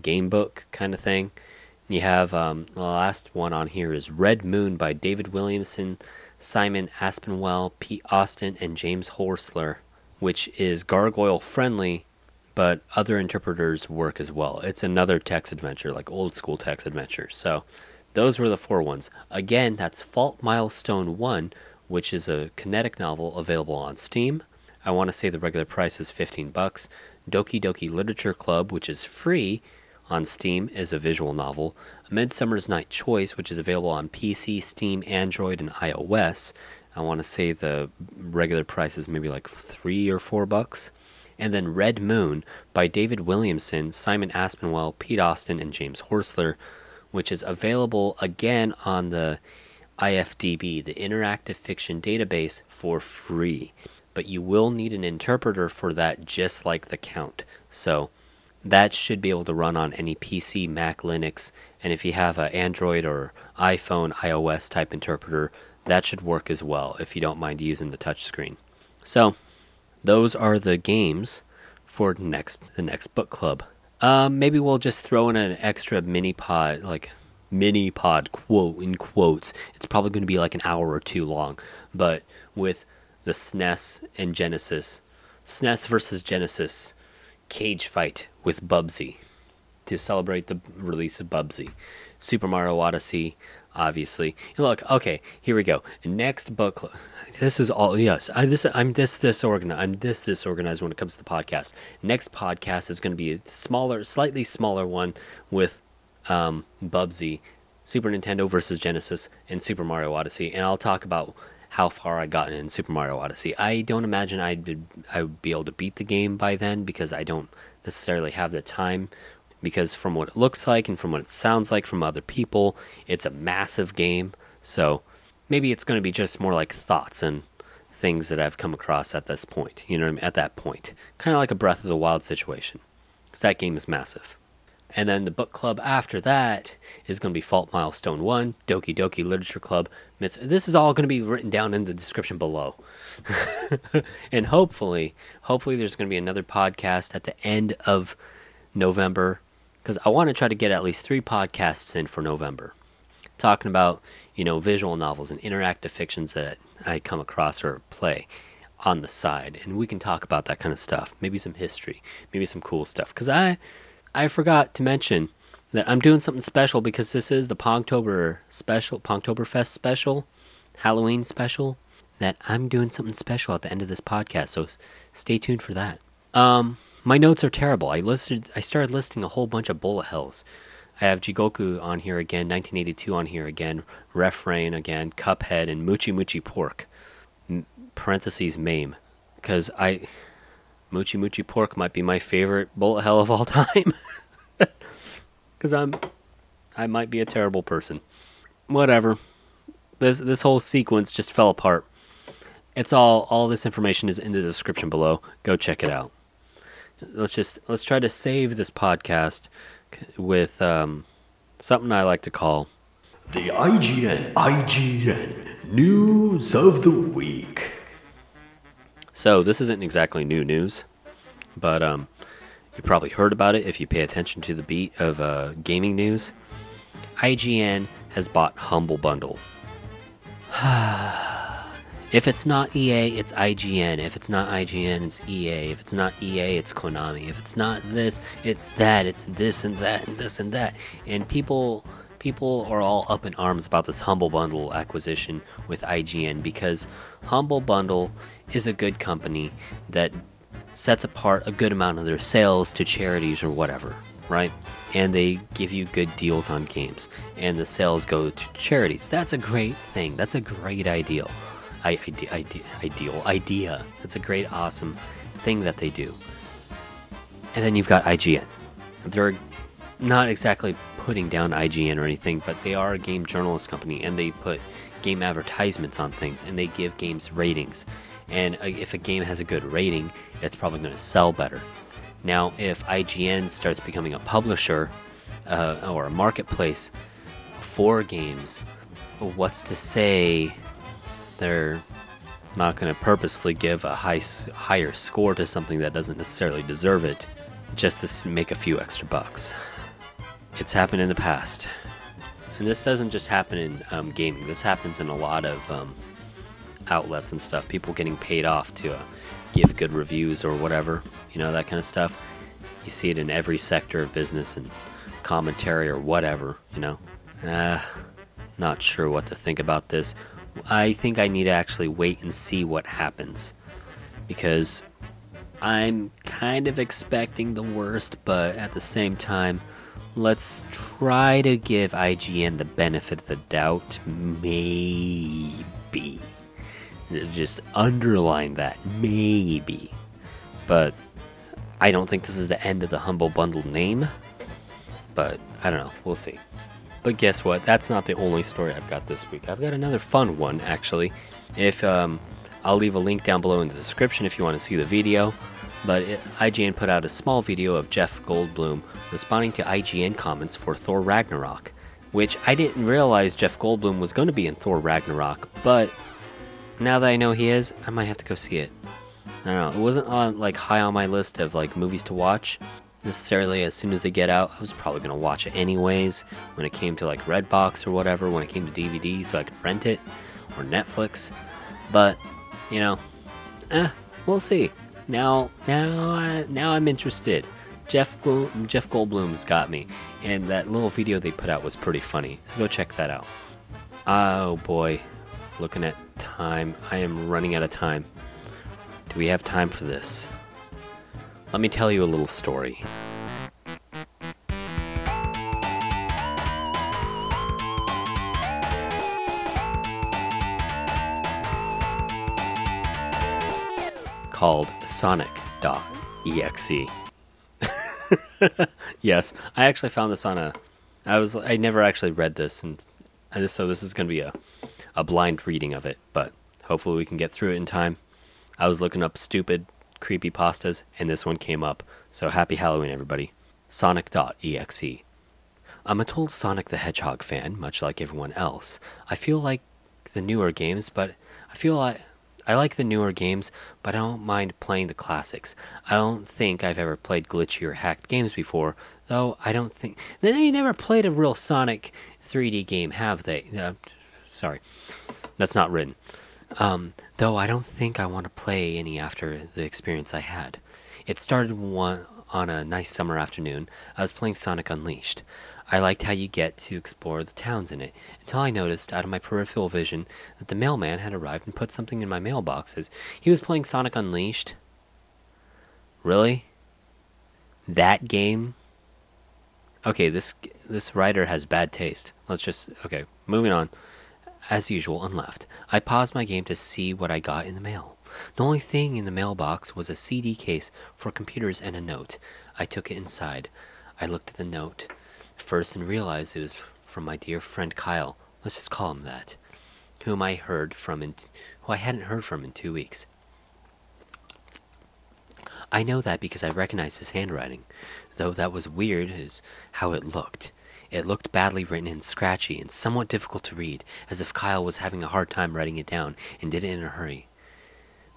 game book kind of thing. You have um, the last one on here is Red Moon by David Williamson, Simon Aspinwall, Pete Austin, and James Horstler, which is gargoyle friendly, but other interpreters work as well. It's another text adventure, like old school text adventure. So those were the four ones. Again, that's Fault Milestone 1, which is a kinetic novel available on Steam. I want to say the regular price is 15 bucks. Doki Doki Literature Club, which is free on Steam, is a visual novel. A Midsummer's Night Choice, which is available on PC, Steam, Android, and iOS. I want to say the regular price is maybe like 3 or 4 bucks. And then Red Moon by David Williamson, Simon Aspinwall, Pete Austin, and James Horstler, which is available again on the IFDB, the Interactive Fiction Database, for free. But you will need an interpreter for that, just like the Count. So that should be able to run on any PC, Mac, Linux, and if you have an Android or iPhone, iOS type interpreter, that should work as well if you don't mind using the touchscreen. So those are the games for next the next book club. Um, maybe we'll just throw in an extra mini pod, like mini pod quote in quotes. It's probably going to be like an hour or two long, but with the SNES and Genesis, SNES versus Genesis cage fight with Bubsy to celebrate the release of Bubsy. Super Mario Odyssey, obviously. Look, okay, here we go. Next book. This is all. Yes, I, this. I'm this disorganized. I'm this disorganized when it comes to the podcast. Next podcast is going to be a smaller, slightly smaller one with um, Bubsy, Super Nintendo versus Genesis, and Super Mario Odyssey, and I'll talk about how far I got in Super Mario Odyssey. I don't imagine I'd be, I would be able to beat the game by then because I don't necessarily have the time. Because from what it looks like and from what it sounds like from other people, it's a massive game. So maybe it's going to be just more like thoughts and things that I've come across at this point. You know, I mean? at that point, kind of like a Breath of the Wild situation, because that game is massive. And then the book club after that is going to be Fault Milestone 1, Doki Doki Literature Club. This is all going to be written down in the description below. and hopefully, hopefully there's going to be another podcast at the end of November because I want to try to get at least three podcasts in for November, talking about you know visual novels and interactive fictions that I come across or play on the side, and we can talk about that kind of stuff. Maybe some history, maybe some cool stuff. Because I I forgot to mention that I'm doing something special because this is the Pongtober special, Pongtoberfest special, Halloween special. That I'm doing something special at the end of this podcast, so stay tuned for that. Um, my notes are terrible. I listed, I started listing a whole bunch of bullet hells. I have Jigoku on here again, 1982 on here again, Refrain again, Cuphead, and Muchi Muchi Pork. Parentheses MAME. Because I, Muchi Muchi Pork might be my favorite bullet hell of all time. Because I'm, I might be a terrible person. Whatever. This this whole sequence just fell apart. It's all all this information is in the description below. Go check it out. Let's just let's try to save this podcast with um, something I like to call the IGN IGN News of the Week. So this isn't exactly new news, but um, you probably heard about it if you pay attention to the beat of uh, gaming news. IGN has bought Humble Bundle. if it's not EA, it's IGN. If it's not IGN, it's EA. If it's not EA, it's Konami. If it's not this, it's that. It's this and that and this and that. And people people are all up in arms about this Humble Bundle acquisition with IGN because Humble Bundle is a good company that sets apart a good amount of their sales to charities or whatever, right? And they give you good deals on games, and the sales go to charities. That's a great thing. That's a great ideal. I, ide- ide- ideal idea. That's a great, awesome thing that they do. And then you've got IGN. They're not exactly putting down IGN or anything, but they are a game journalist company and they put game advertisements on things and they give games ratings. And if a game has a good rating, it's probably going to sell better. Now, if IGN starts becoming a publisher uh, or a marketplace for games, what's to say they're not going to purposely give a high, higher score to something that doesn't necessarily deserve it just to make a few extra bucks? It's happened in the past. And this doesn't just happen in um, gaming, this happens in a lot of um, outlets and stuff. People getting paid off to uh, give good reviews or whatever, you know, that kind of stuff. You see it in every sector of business and commentary or whatever, you know. Uh, not sure what to think about this. I think I need to actually wait and see what happens. Because I'm kind of expecting the worst, but at the same time, let's try to give IGN the benefit of the doubt. Maybe. Just underline that. Maybe. But I don't think this is the end of the Humble Bundle name. But I don't know. We'll see. But guess what? That's not the only story I've got this week. I've got another fun one, actually. If um, I'll leave a link down below in the description if you want to see the video. But it, IGN put out a small video of Jeff Goldblum responding to IGN comments for Thor Ragnarok, which I didn't realize Jeff Goldblum was going to be in Thor Ragnarok, but now that I know he is, I might have to go see it. I don't know. It wasn't on like high on my list of like movies to watch necessarily as soon as they get out. I was probably gonna watch it anyways when it came to like Redbox or whatever. When it came to DVD, so I could rent it or Netflix. But you know, eh, we'll see. Now, now, I, now I'm interested. Jeff Jeff Goldblum's got me, and that little video they put out was pretty funny. So go check that out. Oh boy, looking at time, I am running out of time. Do we have time for this? Let me tell you a little story. Called Sonic Sonic.exe. yes, I actually found this on a. I was I never actually read this, and, and so this is going to be a a blind reading of it, but hopefully we can get through it in time. I was looking up stupid, creepy pastas, and this one came up. So happy Halloween, everybody. Sonic.exe. I'm a total Sonic the Hedgehog fan, much like everyone else. I feel like the newer games, but I feel like I like the newer games, but I don't mind playing the classics. I don't think I've ever played glitchy or hacked games before, though I don't think they never played a real Sonic 3D game, have they? Uh, sorry, that's not written. Um, though I don't think I want to play any after the experience I had. It started one on a nice summer afternoon. I was playing Sonic Unleashed. I liked how you get to explore the towns in it, until I noticed out of my peripheral vision that the mailman had arrived and put something in my mailbox as he was playing Sonic Unleashed. Really? That game? Okay, this this writer has bad taste. Let's just okay, moving on. As usual, and left. I paused my game to see what I got in the mail. The only thing in the mailbox was a CD case for computers and a note. I took it inside. I looked at the note first and realized it was from my dear friend Kyle. Let's just call him that. Whom I heard from in who I hadn't heard from in two weeks. I know that because I recognized his handwriting, though that was weird is how it looked. It looked badly written and scratchy and somewhat difficult to read, as if Kyle was having a hard time writing it down and did it in a hurry.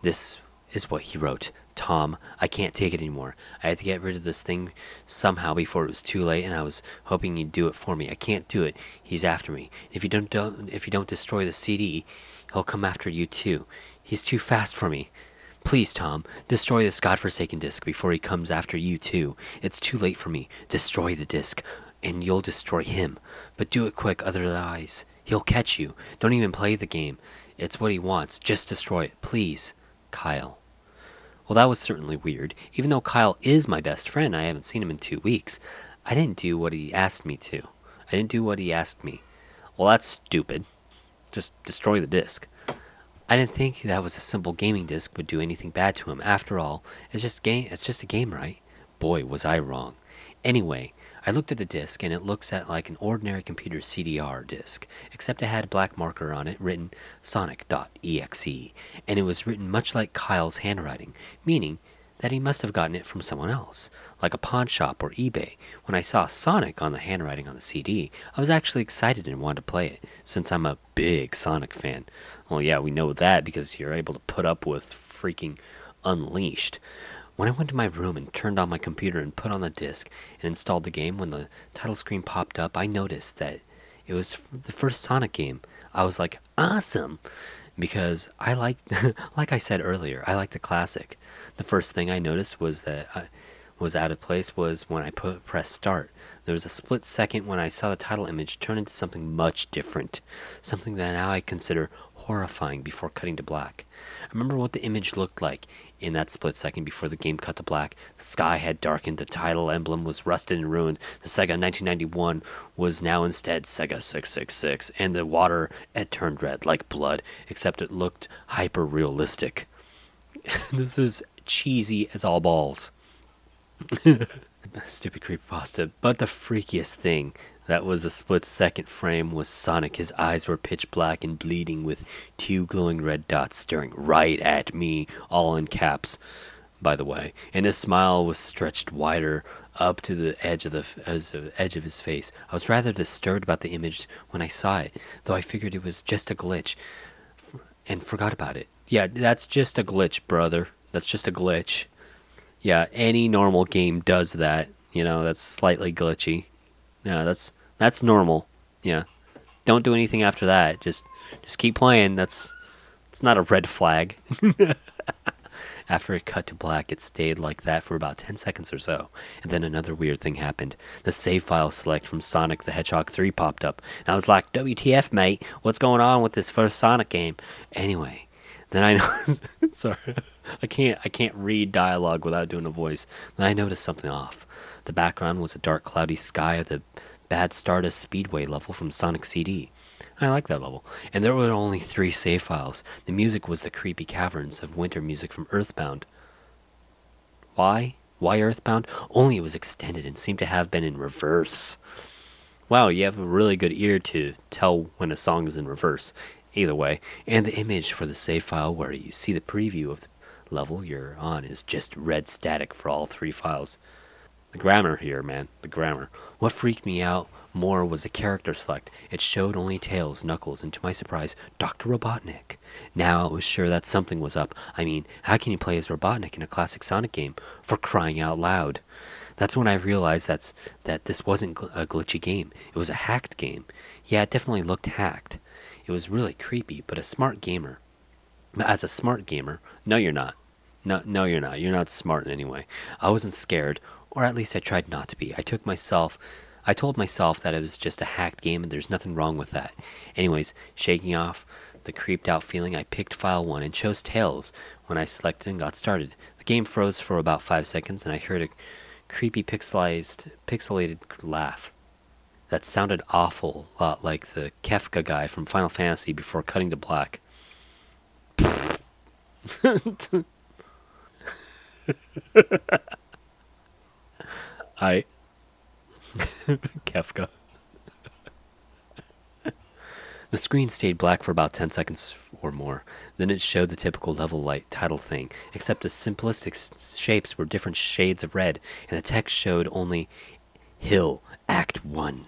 This is what he wrote. Tom, I can't take it anymore. I had to get rid of this thing somehow before it was too late, and I was hoping you'd do it for me. I can't do it. He's after me. If you don't, don't if you don't destroy the CD, he'll come after you too. He's too fast for me. Please, Tom, destroy this godforsaken disc before he comes after you too. It's too late for me. Destroy the disc, and you'll destroy him. But do it quick, otherwise he'll catch you. Don't even play the game. It's what he wants. Just destroy it, please. Kyle. Well, that was certainly weird. Even though Kyle is my best friend, I haven't seen him in two weeks. I didn't do what he asked me to. I didn't do what he asked me. Well, that's stupid. Just destroy the disc. I didn't think that was a simple gaming disc would do anything bad to him. After all, it's just game. It's just a game, right? Boy, was I wrong. Anyway, I looked at the disc, and it looks at like an ordinary computer CDR disc, except it had a black marker on it written Sonic.exe, and it was written much like Kyle's handwriting, meaning that he must have gotten it from someone else, like a pawn shop or eBay. When I saw Sonic on the handwriting on the CD, I was actually excited and wanted to play it, since I'm a big Sonic fan. Well, yeah, we know that because you're able to put up with freaking Unleashed. When I went to my room and turned on my computer and put on the disc and installed the game, when the title screen popped up, I noticed that it was the first Sonic game. I was like, awesome! Because I like, like I said earlier, I like the classic. The first thing I noticed was that I was out of place was when I put press start. There was a split second when I saw the title image turn into something much different, something that now I consider horrifying before cutting to black. I remember what the image looked like in that split second before the game cut to black. The sky had darkened, the title emblem was rusted and ruined. The Sega 1991 was now instead Sega 666, and the water had turned red like blood, except it looked hyper realistic. this is cheesy as all balls. Stupid creep creepypasta. But the freakiest thing that was a split second frame was Sonic. His eyes were pitch black and bleeding with two glowing red dots staring right at me, all in caps, by the way. And his smile was stretched wider up to the edge of the, as the edge of his face. I was rather disturbed about the image when I saw it, though I figured it was just a glitch and forgot about it. Yeah, that's just a glitch, brother. That's just a glitch. Yeah, any normal game does that. You know, that's slightly glitchy. Yeah, that's that's normal. Yeah. Don't do anything after that. Just just keep playing. That's it's not a red flag. After it cut to black, it stayed like that for about 10 seconds or so, and then another weird thing happened. The save file select from Sonic the Hedgehog 3 popped up, and I was like, WTF, mate? What's going on with this first Sonic game? Anyway, then I know. sorry, I can't. I can't read dialogue without doing a voice. Then I noticed something off. The background was a dark, cloudy sky of the Bad Stardust Speedway level from Sonic CD. I like that level. And there were only three save files. The music was the creepy caverns of winter music from Earthbound. Why? Why Earthbound? Only it was extended and seemed to have been in reverse. Wow, you have a really good ear to tell when a song is in reverse. either way, and the image for the save file where you see the preview of the level you're on is just red static for all three files. The grammar here, man, the grammar. What freaked me out more was the character select. It showed only Tails, Knuckles, and to my surprise, Dr. Robotnik. Now I was sure that something was up. I mean, how can you play as Robotnik in a classic Sonic game? For crying out loud. That's when I realized that's, that this wasn't gl- a glitchy game. It was a hacked game. Yeah, it definitely looked hacked. It was really creepy, but a smart gamer. As a smart gamer, no, you're not. No, no, you're not. You're not smart in any way. I wasn't scared, or at least I tried not to be. I took myself, I told myself that it was just a hacked game and there's nothing wrong with that. Anyways, shaking off the creeped out feeling, I picked file one and chose Tails when I selected and got started. The game froze for about five seconds and I heard a creepy pixelized, pixelated laugh. That sounded awful lot like the Kefka guy from Final Fantasy before cutting to black. I Kefka. the screen stayed black for about 10 seconds or more. Then it showed the typical level light title thing, except the simplistic shapes were different shades of red, and the text showed only Hill Act 1.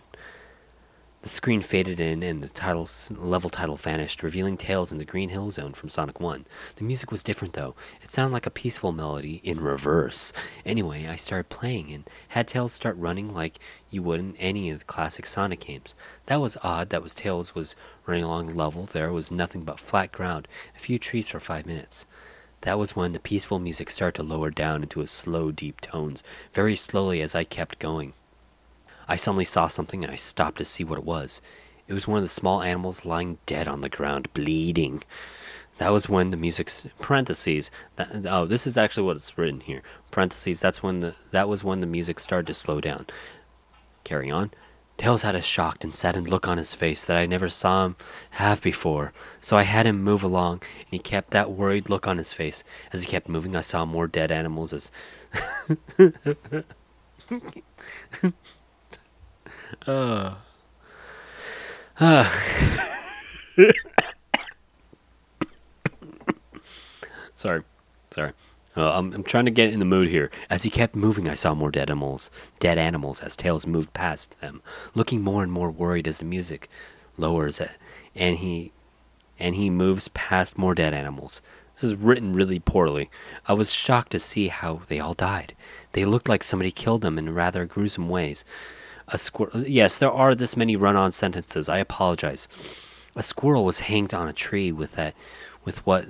The screen faded in and the title, level title vanished, revealing Tails in the Green Hill Zone from Sonic 1. The music was different though. It sounded like a peaceful melody in reverse. Anyway, I started playing and had Tails start running like you would in any of the classic Sonic games. That was odd. That was Tails was running along the level. There was nothing but flat ground, a few trees for five minutes. That was when the peaceful music started to lower down into a slow, deep tones, very slowly as I kept going. I suddenly saw something and I stopped to see what it was. It was one of the small animals lying dead on the ground, bleeding. That was when the music's parentheses. That, oh, this is actually what it's written here. Parentheses. That's when the that was when the music started to slow down. Carry on. Tails had a shocked and saddened look on his face that I never saw him have before. So I had him move along, and he kept that worried look on his face. As he kept moving, I saw more dead animals as Uh. Sorry. Sorry. Uh, I'm, I'm trying to get in the mood here. As he kept moving, I saw more dead animals. Dead animals as Tails moved past them, looking more and more worried as the music lowers it, and he and he moves past more dead animals. This is written really poorly. I was shocked to see how they all died. They looked like somebody killed them in rather gruesome ways. A squirrel. Yes, there are this many run-on sentences. I apologize. A squirrel was hanged on a tree with that, with what,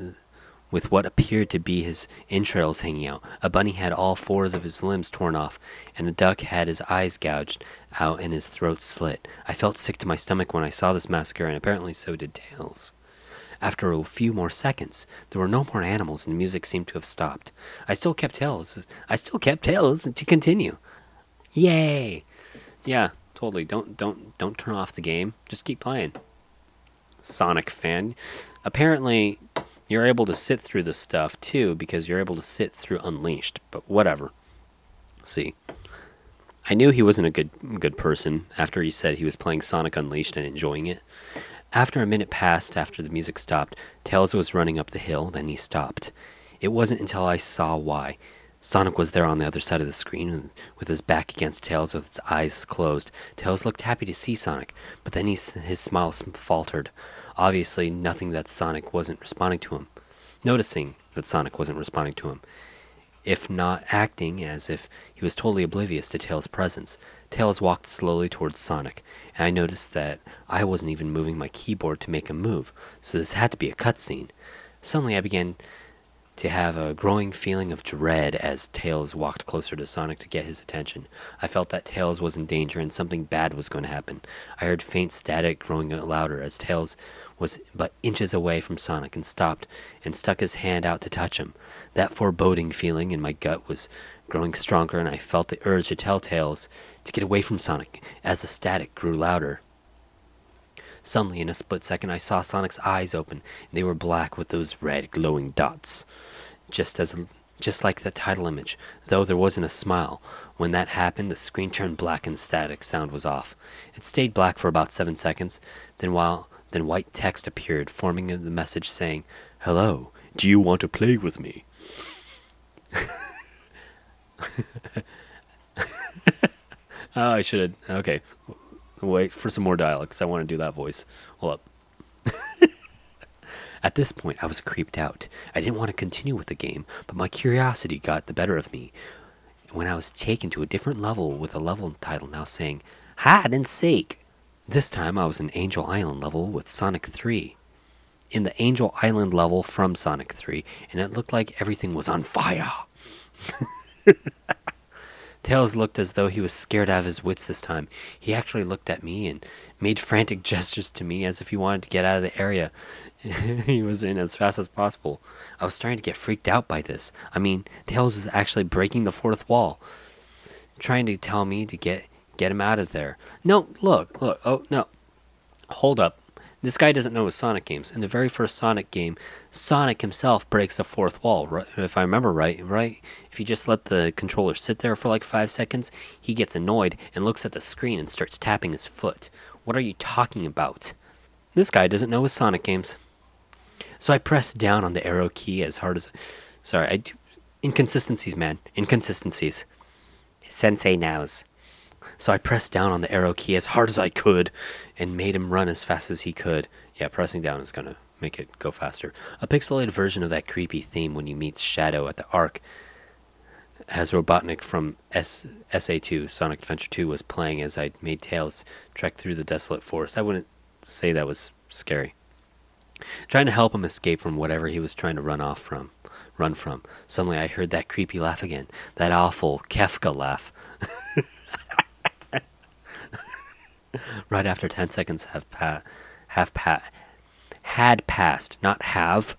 with what appeared to be his entrails hanging out. A bunny had all four of his limbs torn off, and a duck had his eyes gouged out and his throat slit. I felt sick to my stomach when I saw this massacre, and apparently so did Tails. After a few more seconds, there were no more animals, and the music seemed to have stopped. I still kept Tails. I still kept Tails to continue. Yay! Yeah, totally. Don't don't don't turn off the game. Just keep playing. Sonic fan. Apparently, you're able to sit through this stuff too because you're able to sit through Unleashed. But whatever. See, I knew he wasn't a good good person after he said he was playing Sonic Unleashed and enjoying it. After a minute passed after the music stopped, Tails was running up the hill, then he stopped. It wasn't until I saw why. Sonic was there on the other side of the screen, with his back against Tails with its eyes closed. Tails looked happy to see Sonic, but then he, his smile faltered. Obviously, nothing that Sonic wasn't responding to him. Noticing that Sonic wasn't responding to him. If not acting as if he was totally oblivious to Tails' presence, Tails walked slowly towards Sonic, and I noticed that I wasn't even moving my keyboard to make him move, so this had to be a cutscene. Suddenly, I began to have a growing feeling of dread as Tails walked closer to Sonic to get his attention. I felt that Tails was in danger and something bad was going to happen. I heard faint static growing louder as Tails was but inches away from Sonic and stopped and stuck his hand out to touch him. That foreboding feeling in my gut was growing stronger and I felt the urge to tell Tails to get away from Sonic as the static grew louder. Suddenly, in a split second, I saw Sonic's eyes open, and they were black with those red glowing dots, just as just like the title image. Though there wasn't a smile. When that happened, the screen turned black and static sound was off. It stayed black for about seven seconds. Then, while Then white text appeared, forming the message saying, Hello, do you want to play with me? oh, I should have. Okay. Wait for some more dialogue because I want to do that voice. Hold up. At this point, I was creeped out. I didn't want to continue with the game, but my curiosity got the better of me. When I was taken to a different level with a level title now saying, Hide and Seek. This time I was in Angel Island level with Sonic 3. In the Angel Island level from Sonic 3, and it looked like everything was on fire. Tails looked as though he was scared out of his wits this time. He actually looked at me and made frantic gestures to me as if he wanted to get out of the area he was in as fast as possible. I was starting to get freaked out by this. I mean, Tails was actually breaking the fourth wall, trying to tell me to get get him out of there. No, look, look. Oh, no. Hold up. This guy doesn't know his Sonic games. In the very first Sonic game, Sonic himself breaks the fourth wall. Right, if I remember right, right? If you just let the controller sit there for like five seconds, he gets annoyed and looks at the screen and starts tapping his foot. What are you talking about? This guy doesn't know his Sonic games. So I press down on the arrow key as hard as. Sorry, I do. Inconsistencies, man. Inconsistencies. Sensei knows. So I pressed down on the arrow key as hard as I could and made him run as fast as he could. Yeah, pressing down is gonna make it go faster. A pixelated version of that creepy theme when you meet Shadow at the Ark as Robotnik from S- SA2, Sonic Adventure 2, was playing as I made Tails trek through the desolate forest. I wouldn't say that was scary. Trying to help him escape from whatever he was trying to run off from, run from. Suddenly I heard that creepy laugh again, that awful Kefka laugh. right after 10 seconds have pa- have pa- had passed, not have.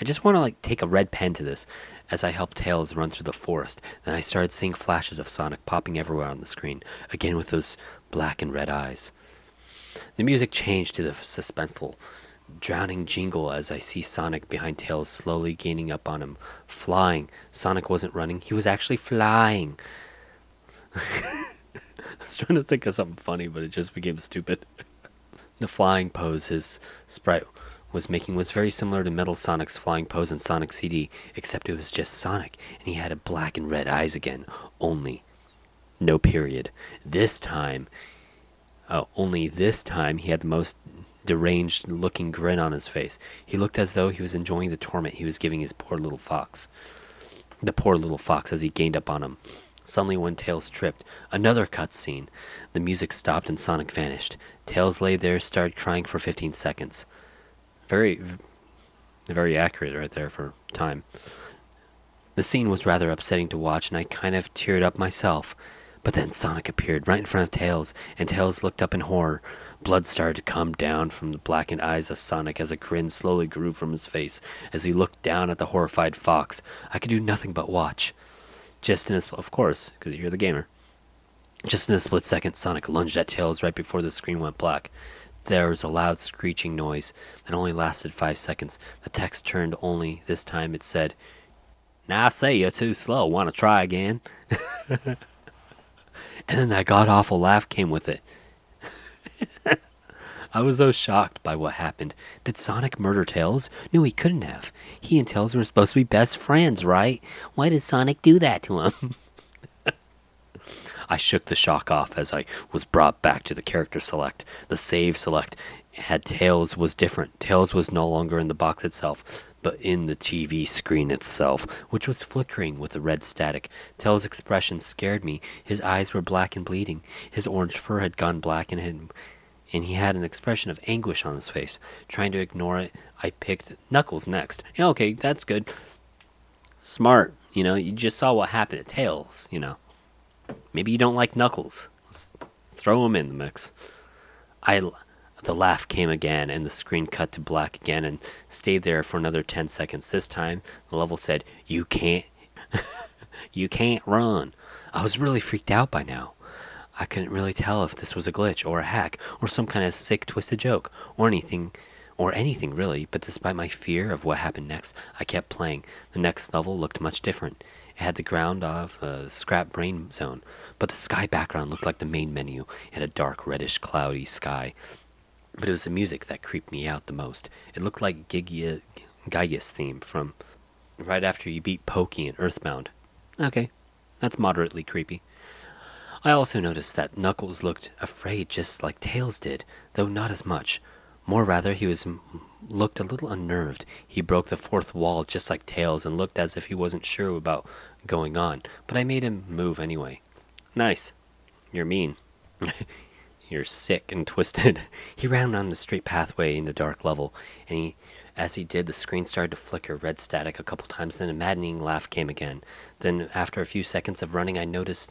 I just want to like take a red pen to this as I helped Tails run through the forest. Then I started seeing flashes of Sonic popping everywhere on the screen, again with those black and red eyes. The music changed to the suspenseful, drowning jingle as I see Sonic behind Tails slowly gaining up on him, flying. Sonic wasn't running, he was actually flying. I was trying to think of something funny, but it just became stupid. the flying pose his sprite was making was very similar to Metal Sonic's flying pose in Sonic CD, except it was just Sonic, and he had a black and red eyes again, only. No period. This time, oh, only this time he had the most deranged looking grin on his face. He looked as though he was enjoying the torment he was giving his poor little fox. The poor little fox as he gained up on him. Suddenly, when Tails tripped, another cutscene. The music stopped and Sonic vanished. Tails lay there, started crying for 15 seconds. Very, very accurate right there for time. The scene was rather upsetting to watch, and I kind of teared up myself. But then Sonic appeared right in front of Tails, and Tails looked up in horror. Blood started to come down from the blackened eyes of Sonic as a grin slowly grew from his face as he looked down at the horrified fox. I could do nothing but watch. Just in a, of course, because you're the gamer. Just in a split second, Sonic lunged at Tails right before the screen went black. There was a loud screeching noise that only lasted five seconds. The text turned only this time it said, Now say you're too slow. Want to try again? and then that god awful laugh came with it. I was so shocked by what happened. Did Sonic murder Tails? No, he couldn't have. He and Tails were supposed to be best friends, right? Why did Sonic do that to him? I shook the shock off as I was brought back to the character select. The save select had Tails was different. Tails was no longer in the box itself, but in the TV screen itself, which was flickering with a red static. Tails' expression scared me. His eyes were black and bleeding. His orange fur had gone black and had and he had an expression of anguish on his face. Trying to ignore it, I picked Knuckles next. Yeah, okay, that's good. Smart, you know, you just saw what happened to Tails, you know. Maybe you don't like Knuckles. Let's throw him in the mix. I, the laugh came again, and the screen cut to black again and stayed there for another 10 seconds. This time, the level said, You can't. you can't run. I was really freaked out by now. I couldn't really tell if this was a glitch or a hack or some kind of sick twisted joke or anything or anything really, but despite my fear of what happened next, I kept playing. The next level looked much different. It had the ground of a scrap brain zone, but the sky background looked like the main menu. Had a dark reddish cloudy sky. But it was the music that creeped me out the most. It looked like Gigia, Giygas theme from right after you beat Pokey in Earthbound. Okay, that's moderately creepy. I also noticed that Knuckles looked afraid just like Tails did, though not as much. More rather, he was looked a little unnerved. He broke the fourth wall just like Tails and looked as if he wasn't sure about going on, but I made him move anyway. Nice. You're mean. You're sick and twisted. he ran down the straight pathway in the dark level, and he as he did, the screen started to flicker red static a couple times, then a maddening laugh came again. Then, after a few seconds of running, I noticed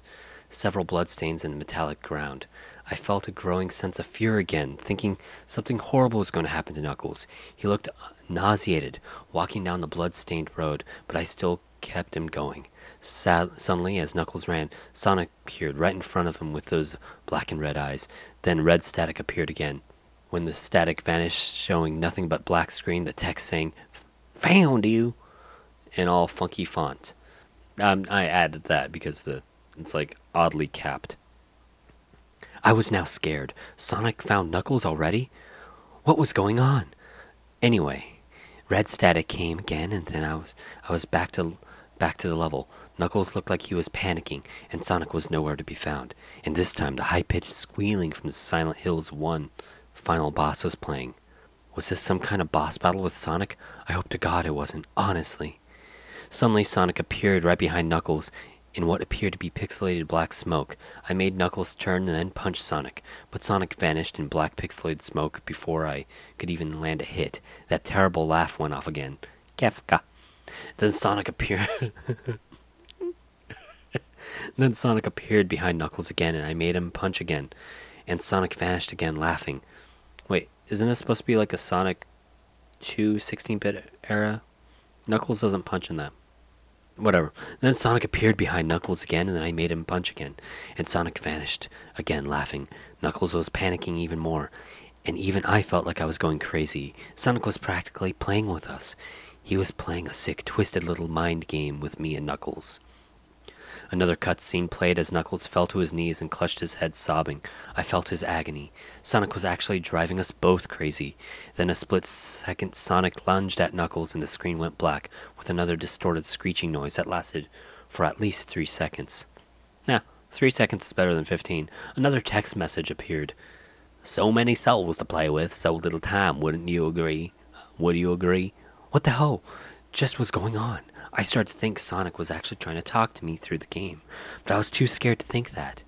several bloodstains in the metallic ground. I felt a growing sense of fear again, thinking something horrible was going to happen to Knuckles. He looked nauseated, walking down the blood-stained road, but I still kept him going. Sad- suddenly, as Knuckles ran, Sonic appeared right in front of him with those black and red eyes. Then red static appeared again. When the static vanished, showing nothing but black screen, the text saying, Found you! in all funky font. Um, I added that because the it's like oddly capped. I was now scared. Sonic found Knuckles already? What was going on? Anyway, red static came again and then I was I was back to back to the level. Knuckles looked like he was panicking, and Sonic was nowhere to be found. And this time the high pitched squealing from the Silent Hills 1 final boss was playing. Was this some kind of boss battle with Sonic? I hope to God it wasn't, honestly. Suddenly Sonic appeared right behind Knuckles in what appeared to be pixelated black smoke. I made Knuckles turn and then punch Sonic, but Sonic vanished in black pixelated smoke before I could even land a hit. That terrible laugh went off again. Kefka. Then Sonic appeared. then Sonic appeared behind Knuckles again, and I made him punch again. And Sonic vanished again, laughing. Wait, isn't this supposed to be like a Sonic 2 16-bit era? Knuckles doesn't punch in that. Whatever. Then Sonic appeared behind Knuckles again, and then I made him punch again. And Sonic vanished, again laughing. Knuckles was panicking even more, and even I felt like I was going crazy. Sonic was practically playing with us. He was playing a sick, twisted little mind game with me and Knuckles. Another cutscene played as Knuckles fell to his knees and clutched his head, sobbing. I felt his agony. Sonic was actually driving us both crazy. Then a split second, Sonic lunged at Knuckles and the screen went black, with another distorted screeching noise that lasted for at least three seconds. Now, three seconds is better than fifteen. Another text message appeared. So many souls to play with, so little time, wouldn't you agree? Would you agree? What the hell just was going on? I started to think Sonic was actually trying to talk to me through the game, but I was too scared to think that.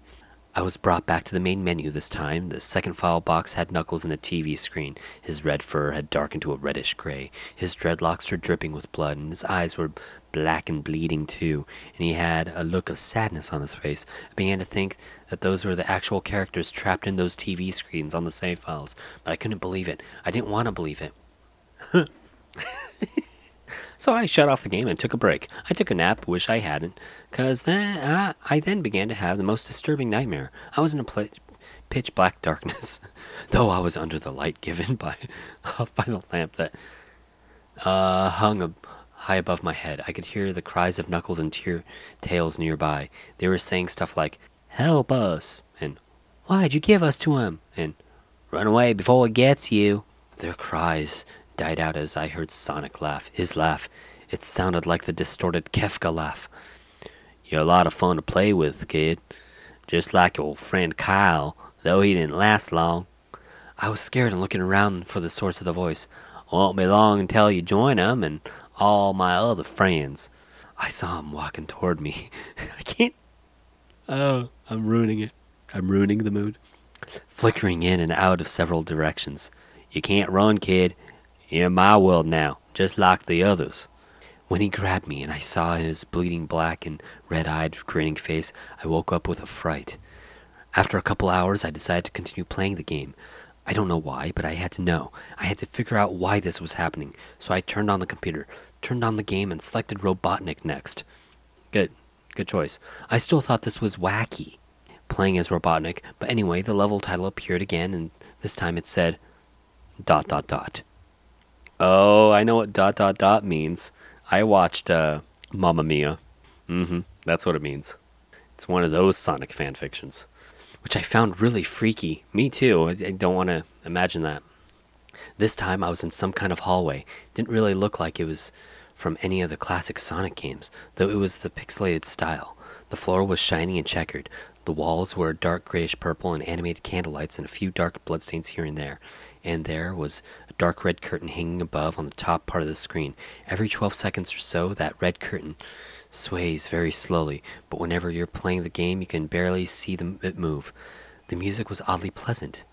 I was brought back to the main menu this time. The second file box had Knuckles in a TV screen. His red fur had darkened to a reddish gray. His dreadlocks were dripping with blood, and his eyes were black and bleeding too, and he had a look of sadness on his face. I began to think that those were the actual characters trapped in those TV screens on the save files, but I couldn't believe it. I didn't want to believe it. So I shut off the game and took a break. I took a nap, wish I hadn't, because then uh, I then began to have the most disturbing nightmare. I was in a pl- pitch black darkness, though I was under the light given by by the lamp that uh, hung high above my head. I could hear the cries of Knuckles and tear- Tails nearby. They were saying stuff like "Help us!" and "Why'd you give us to him?" and "Run away before it gets you." Their cries died out as I heard Sonic laugh. His laugh. It sounded like the distorted Kefka laugh. You're a lot of fun to play with, kid. Just like your old friend Kyle, though he didn't last long. I was scared and looking around for the source of the voice. Won't be long until you join 'em and all my other friends. I saw him walking toward me. I can't. Oh, I'm ruining it. I'm ruining the mood. Flickering in and out of several directions. You can't run, kid. You're in my world now, just like the others. When he grabbed me and I saw his bleeding black and red eyed, grinning face, I woke up with a fright. After a couple hours, I decided to continue playing the game. I don't know why, but I had to know. I had to figure out why this was happening. So I turned on the computer, turned on the game, and selected Robotnik next. Good. Good choice. I still thought this was wacky, playing as Robotnik, but anyway, the level title appeared again, and this time it said, dot dot dot. Oh, I know what dot dot dot means. I watched uh, Mamma Mia. Mm-hmm. That's what it means. It's one of those Sonic fan fictions. which I found really freaky. Me too. I, I don't want to imagine that. This time I was in some kind of hallway. Didn't really look like it was from any of the classic Sonic games, though it was the pixelated style. The floor was shiny and checkered. The walls were dark grayish purple and animated candlelights and a few dark bloodstains here and there. And there was dark red curtain hanging above on the top part of the screen. Every 12 seconds or so, that red curtain sways very slowly, but whenever you're playing the game, you can barely see them, it move. The music was oddly pleasant.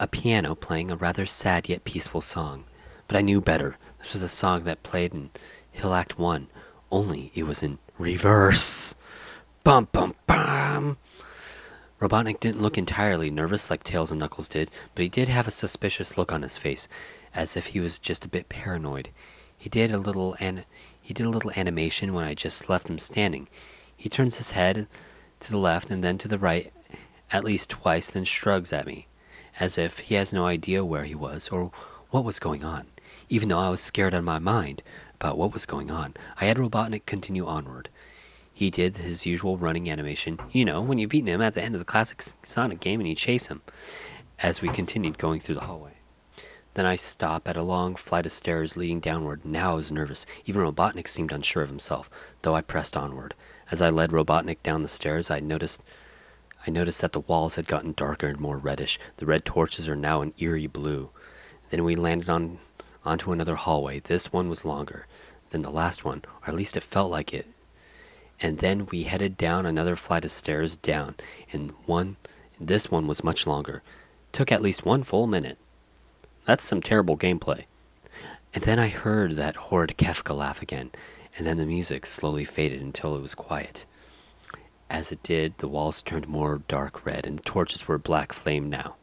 A piano playing a rather sad yet peaceful song. But I knew better. This was the song that played in Hill Act 1, only it was in reverse. Bum bum bum. Robotnik didn't look entirely nervous like Tails and Knuckles did, but he did have a suspicious look on his face, as if he was just a bit paranoid. He did a little an he did a little animation when I just left him standing. He turns his head to the left and then to the right at least twice, then shrugs at me, as if he has no idea where he was or what was going on. Even though I was scared out of my mind about what was going on, I had Robotnik continue onward. He did his usual running animation, you know, when you've beaten him at the end of the classic Sonic game and you chase him, as we continued going through the hallway. Then I stop at a long flight of stairs leading downward. Now I was nervous. Even Robotnik seemed unsure of himself, though I pressed onward. As I led Robotnik down the stairs, I noticed I noticed that the walls had gotten darker and more reddish. The red torches are now an eerie blue. Then we landed on onto another hallway. This one was longer than the last one, or at least it felt like it and then we headed down another flight of stairs down, and one this one was much longer. Took at least one full minute. That's some terrible gameplay. And then I heard that horrid Kefka laugh again, and then the music slowly faded until it was quiet. As it did, the walls turned more dark red, and the torches were black flame now.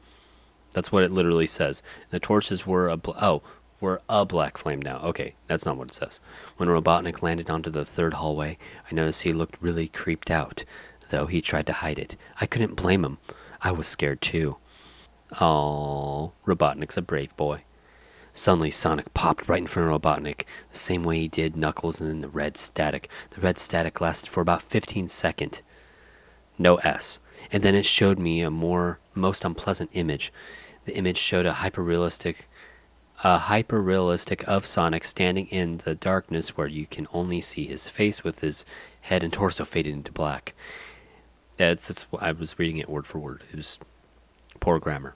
That's what it literally says. The torches were a bl- oh, were a black flame now. Okay, that's not what it says. When Robotnik landed onto the third hallway, I noticed he looked really creeped out, though he tried to hide it. I couldn't blame him. I was scared too. Oh, Robotnik's a brave boy. Suddenly, Sonic popped right in front of Robotnik, the same way he did Knuckles and then the red static. The red static lasted for about 15 seconds. No S. And then it showed me a more, most unpleasant image. The image showed a hyper-realistic a hyper realistic of Sonic standing in the darkness where you can only see his face with his head and torso faded into black. That's, that's I was reading it word for word. It was poor grammar.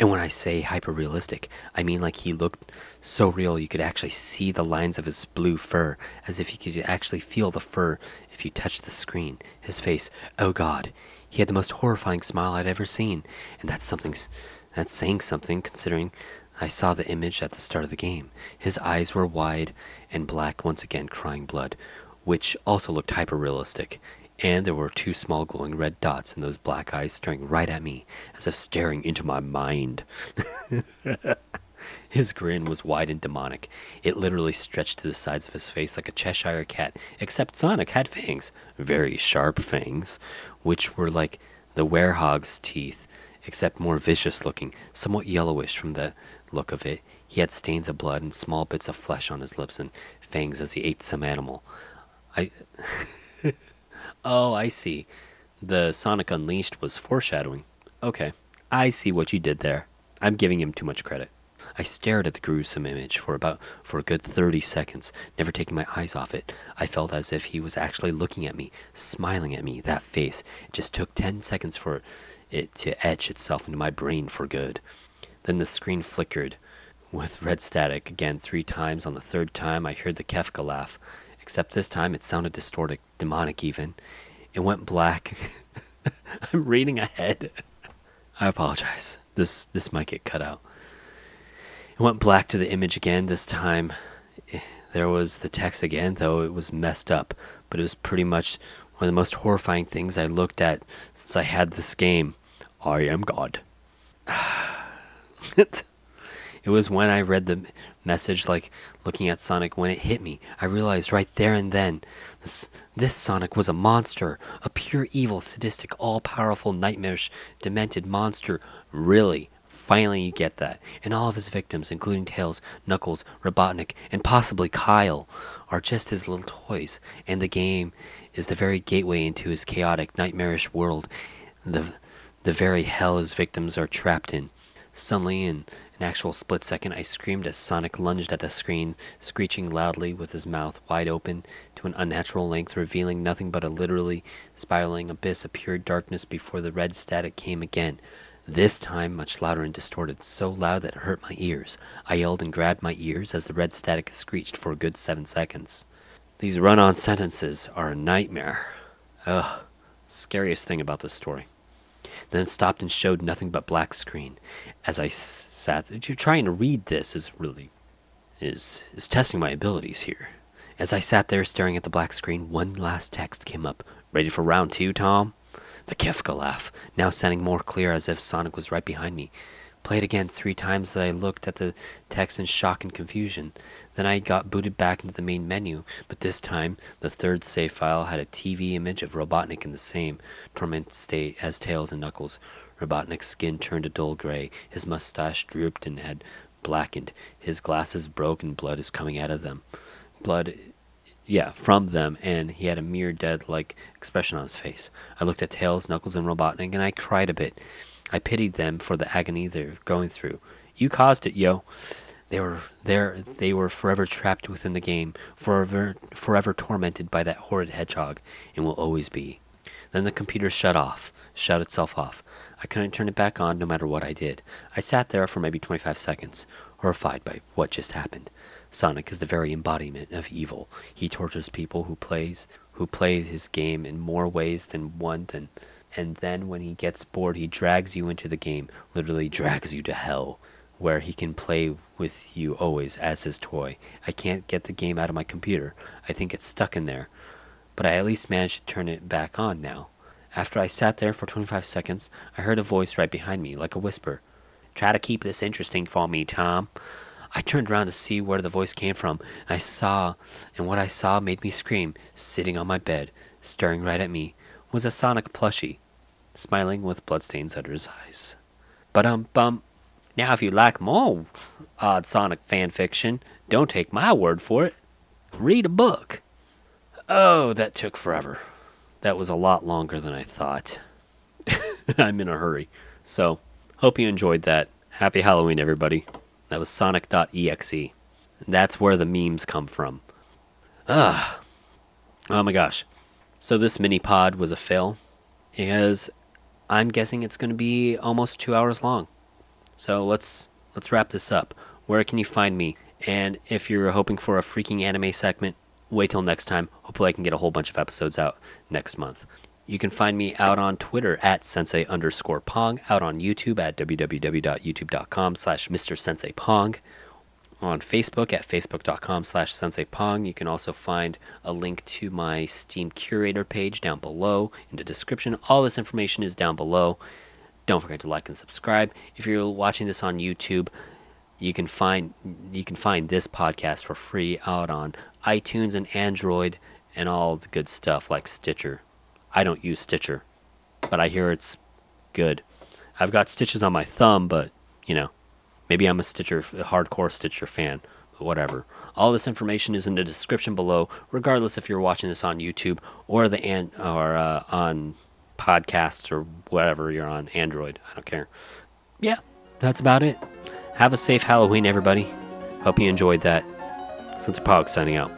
And when I say hyper realistic, I mean like he looked so real you could actually see the lines of his blue fur, as if you could actually feel the fur if you touched the screen. His face, oh god, he had the most horrifying smile I'd ever seen, and that's something. That's saying something, considering I saw the image at the start of the game. His eyes were wide and black, once again crying blood, which also looked hyper realistic. And there were two small glowing red dots in those black eyes staring right at me, as if staring into my mind. his grin was wide and demonic. It literally stretched to the sides of his face like a Cheshire cat, except Sonic had fangs, very sharp fangs, which were like the werehog's teeth, except more vicious looking, somewhat yellowish from the look of it. He had stains of blood and small bits of flesh on his lips and fangs as he ate some animal. I. oh, I see. The Sonic Unleashed was foreshadowing. Okay, I see what you did there. I'm giving him too much credit. I stared at the gruesome image for about for a good 30 seconds, never taking my eyes off it. I felt as if he was actually looking at me, smiling at me, that face. It just took 10 seconds for it to etch itself into my brain for good. Then the screen flickered with red static again three times. On the third time, I heard the Kefka laugh, except this time it sounded distorted, demonic even. It went black. I'm reading ahead. I apologize. This this might get cut out. It went black to the image again. This time, eh, there was the text again, though it was messed up. But it was pretty much one of the most horrifying things I looked at since I had this game. I am God. it was when I read the message, like looking at Sonic, when it hit me. I realized right there and then this, this Sonic was a monster, a pure evil, sadistic, all powerful, nightmarish, demented monster. Really, finally you get that. And all of his victims, including Tails, Knuckles, Robotnik, and possibly Kyle, are just his little toys. And the game is the very gateway into his chaotic, nightmarish world. The the very hell his victims are trapped in. Suddenly, in an actual split second, I screamed as Sonic lunged at the screen, screeching loudly with his mouth wide open to an unnatural length, revealing nothing but a literally spiraling abyss of pure darkness before the red static came again. This time, much louder and distorted, so loud that it hurt my ears. I yelled and grabbed my ears as the red static screeched for a good seven seconds. These run on sentences are a nightmare. Ugh, scariest thing about this story. Then it stopped and showed nothing but black screen. As I s- sat, you're trying to read this is really is is testing my abilities here. As I sat there staring at the black screen, one last text came up. Ready for round two, Tom? The Kefka laugh, now sounding more clear as if Sonic was right behind me. Played again three times as I looked at the text in shock and confusion. Then I got booted back into the main menu, but this time the third save file had a TV image of Robotnik in the same tormented state as Tails and Knuckles. Robotnik's skin turned a dull gray, his mustache drooped and had blackened, his glasses broke and blood is coming out of them. Blood yeah, from them, and he had a mere dead like expression on his face. I looked at Tails, Knuckles, and Robotnik, and I cried a bit. I pitied them for the agony they're going through. You caused it, yo. They were there. They were forever trapped within the game, forever, forever tormented by that horrid hedgehog, and will always be. Then the computer shut off, shut itself off. I couldn't turn it back on, no matter what I did. I sat there for maybe 25 seconds, horrified by what just happened. Sonic is the very embodiment of evil. He tortures people who plays who play his game in more ways than one than and then when he gets bored he drags you into the game, literally drags you to hell, where he can play with you always as his toy. I can't get the game out of my computer. I think it's stuck in there. But I at least managed to turn it back on now. After I sat there for 25 seconds, I heard a voice right behind me, like a whisper. Try to keep this interesting for me, Tom. I turned around to see where the voice came from, I saw, and what I saw made me scream, sitting on my bed, staring right at me, was a Sonic plushie, smiling with bloodstains under his eyes. But um bum. Now, if you like more odd Sonic fan fiction, don't take my word for it. Read a book. Oh, that took forever. That was a lot longer than I thought. I'm in a hurry. So, hope you enjoyed that. Happy Halloween, everybody. That was Sonic.exe. That's where the memes come from. Ah. Oh my gosh. So this mini pod was a fail because I'm guessing it's going to be almost 2 hours long. So let's let's wrap this up. Where can you find me? And if you're hoping for a freaking anime segment, wait till next time. Hopefully I can get a whole bunch of episodes out next month. You can find me out on Twitter at sensei underscore pong, out on YouTube at www.youtube.com slash Mr. Sensei Pong, on Facebook at facebook.com slash sensei pong. You can also find a link to my Steam Curator page down below in the description. All this information is down below. Don't forget to like and subscribe. If you're watching this on YouTube, you can find you can find this podcast for free out on iTunes and Android and all the good stuff like Stitcher. I don't use Stitcher, but I hear it's good. I've got stitches on my thumb, but you know, maybe I'm a Stitcher, a hardcore Stitcher fan. But whatever. All this information is in the description below, regardless if you're watching this on YouTube or the an- or uh, on podcasts or whatever you're on Android. I don't care. Yeah, that's about it. Have a safe Halloween, everybody. Hope you enjoyed that. Sensei Pong signing out.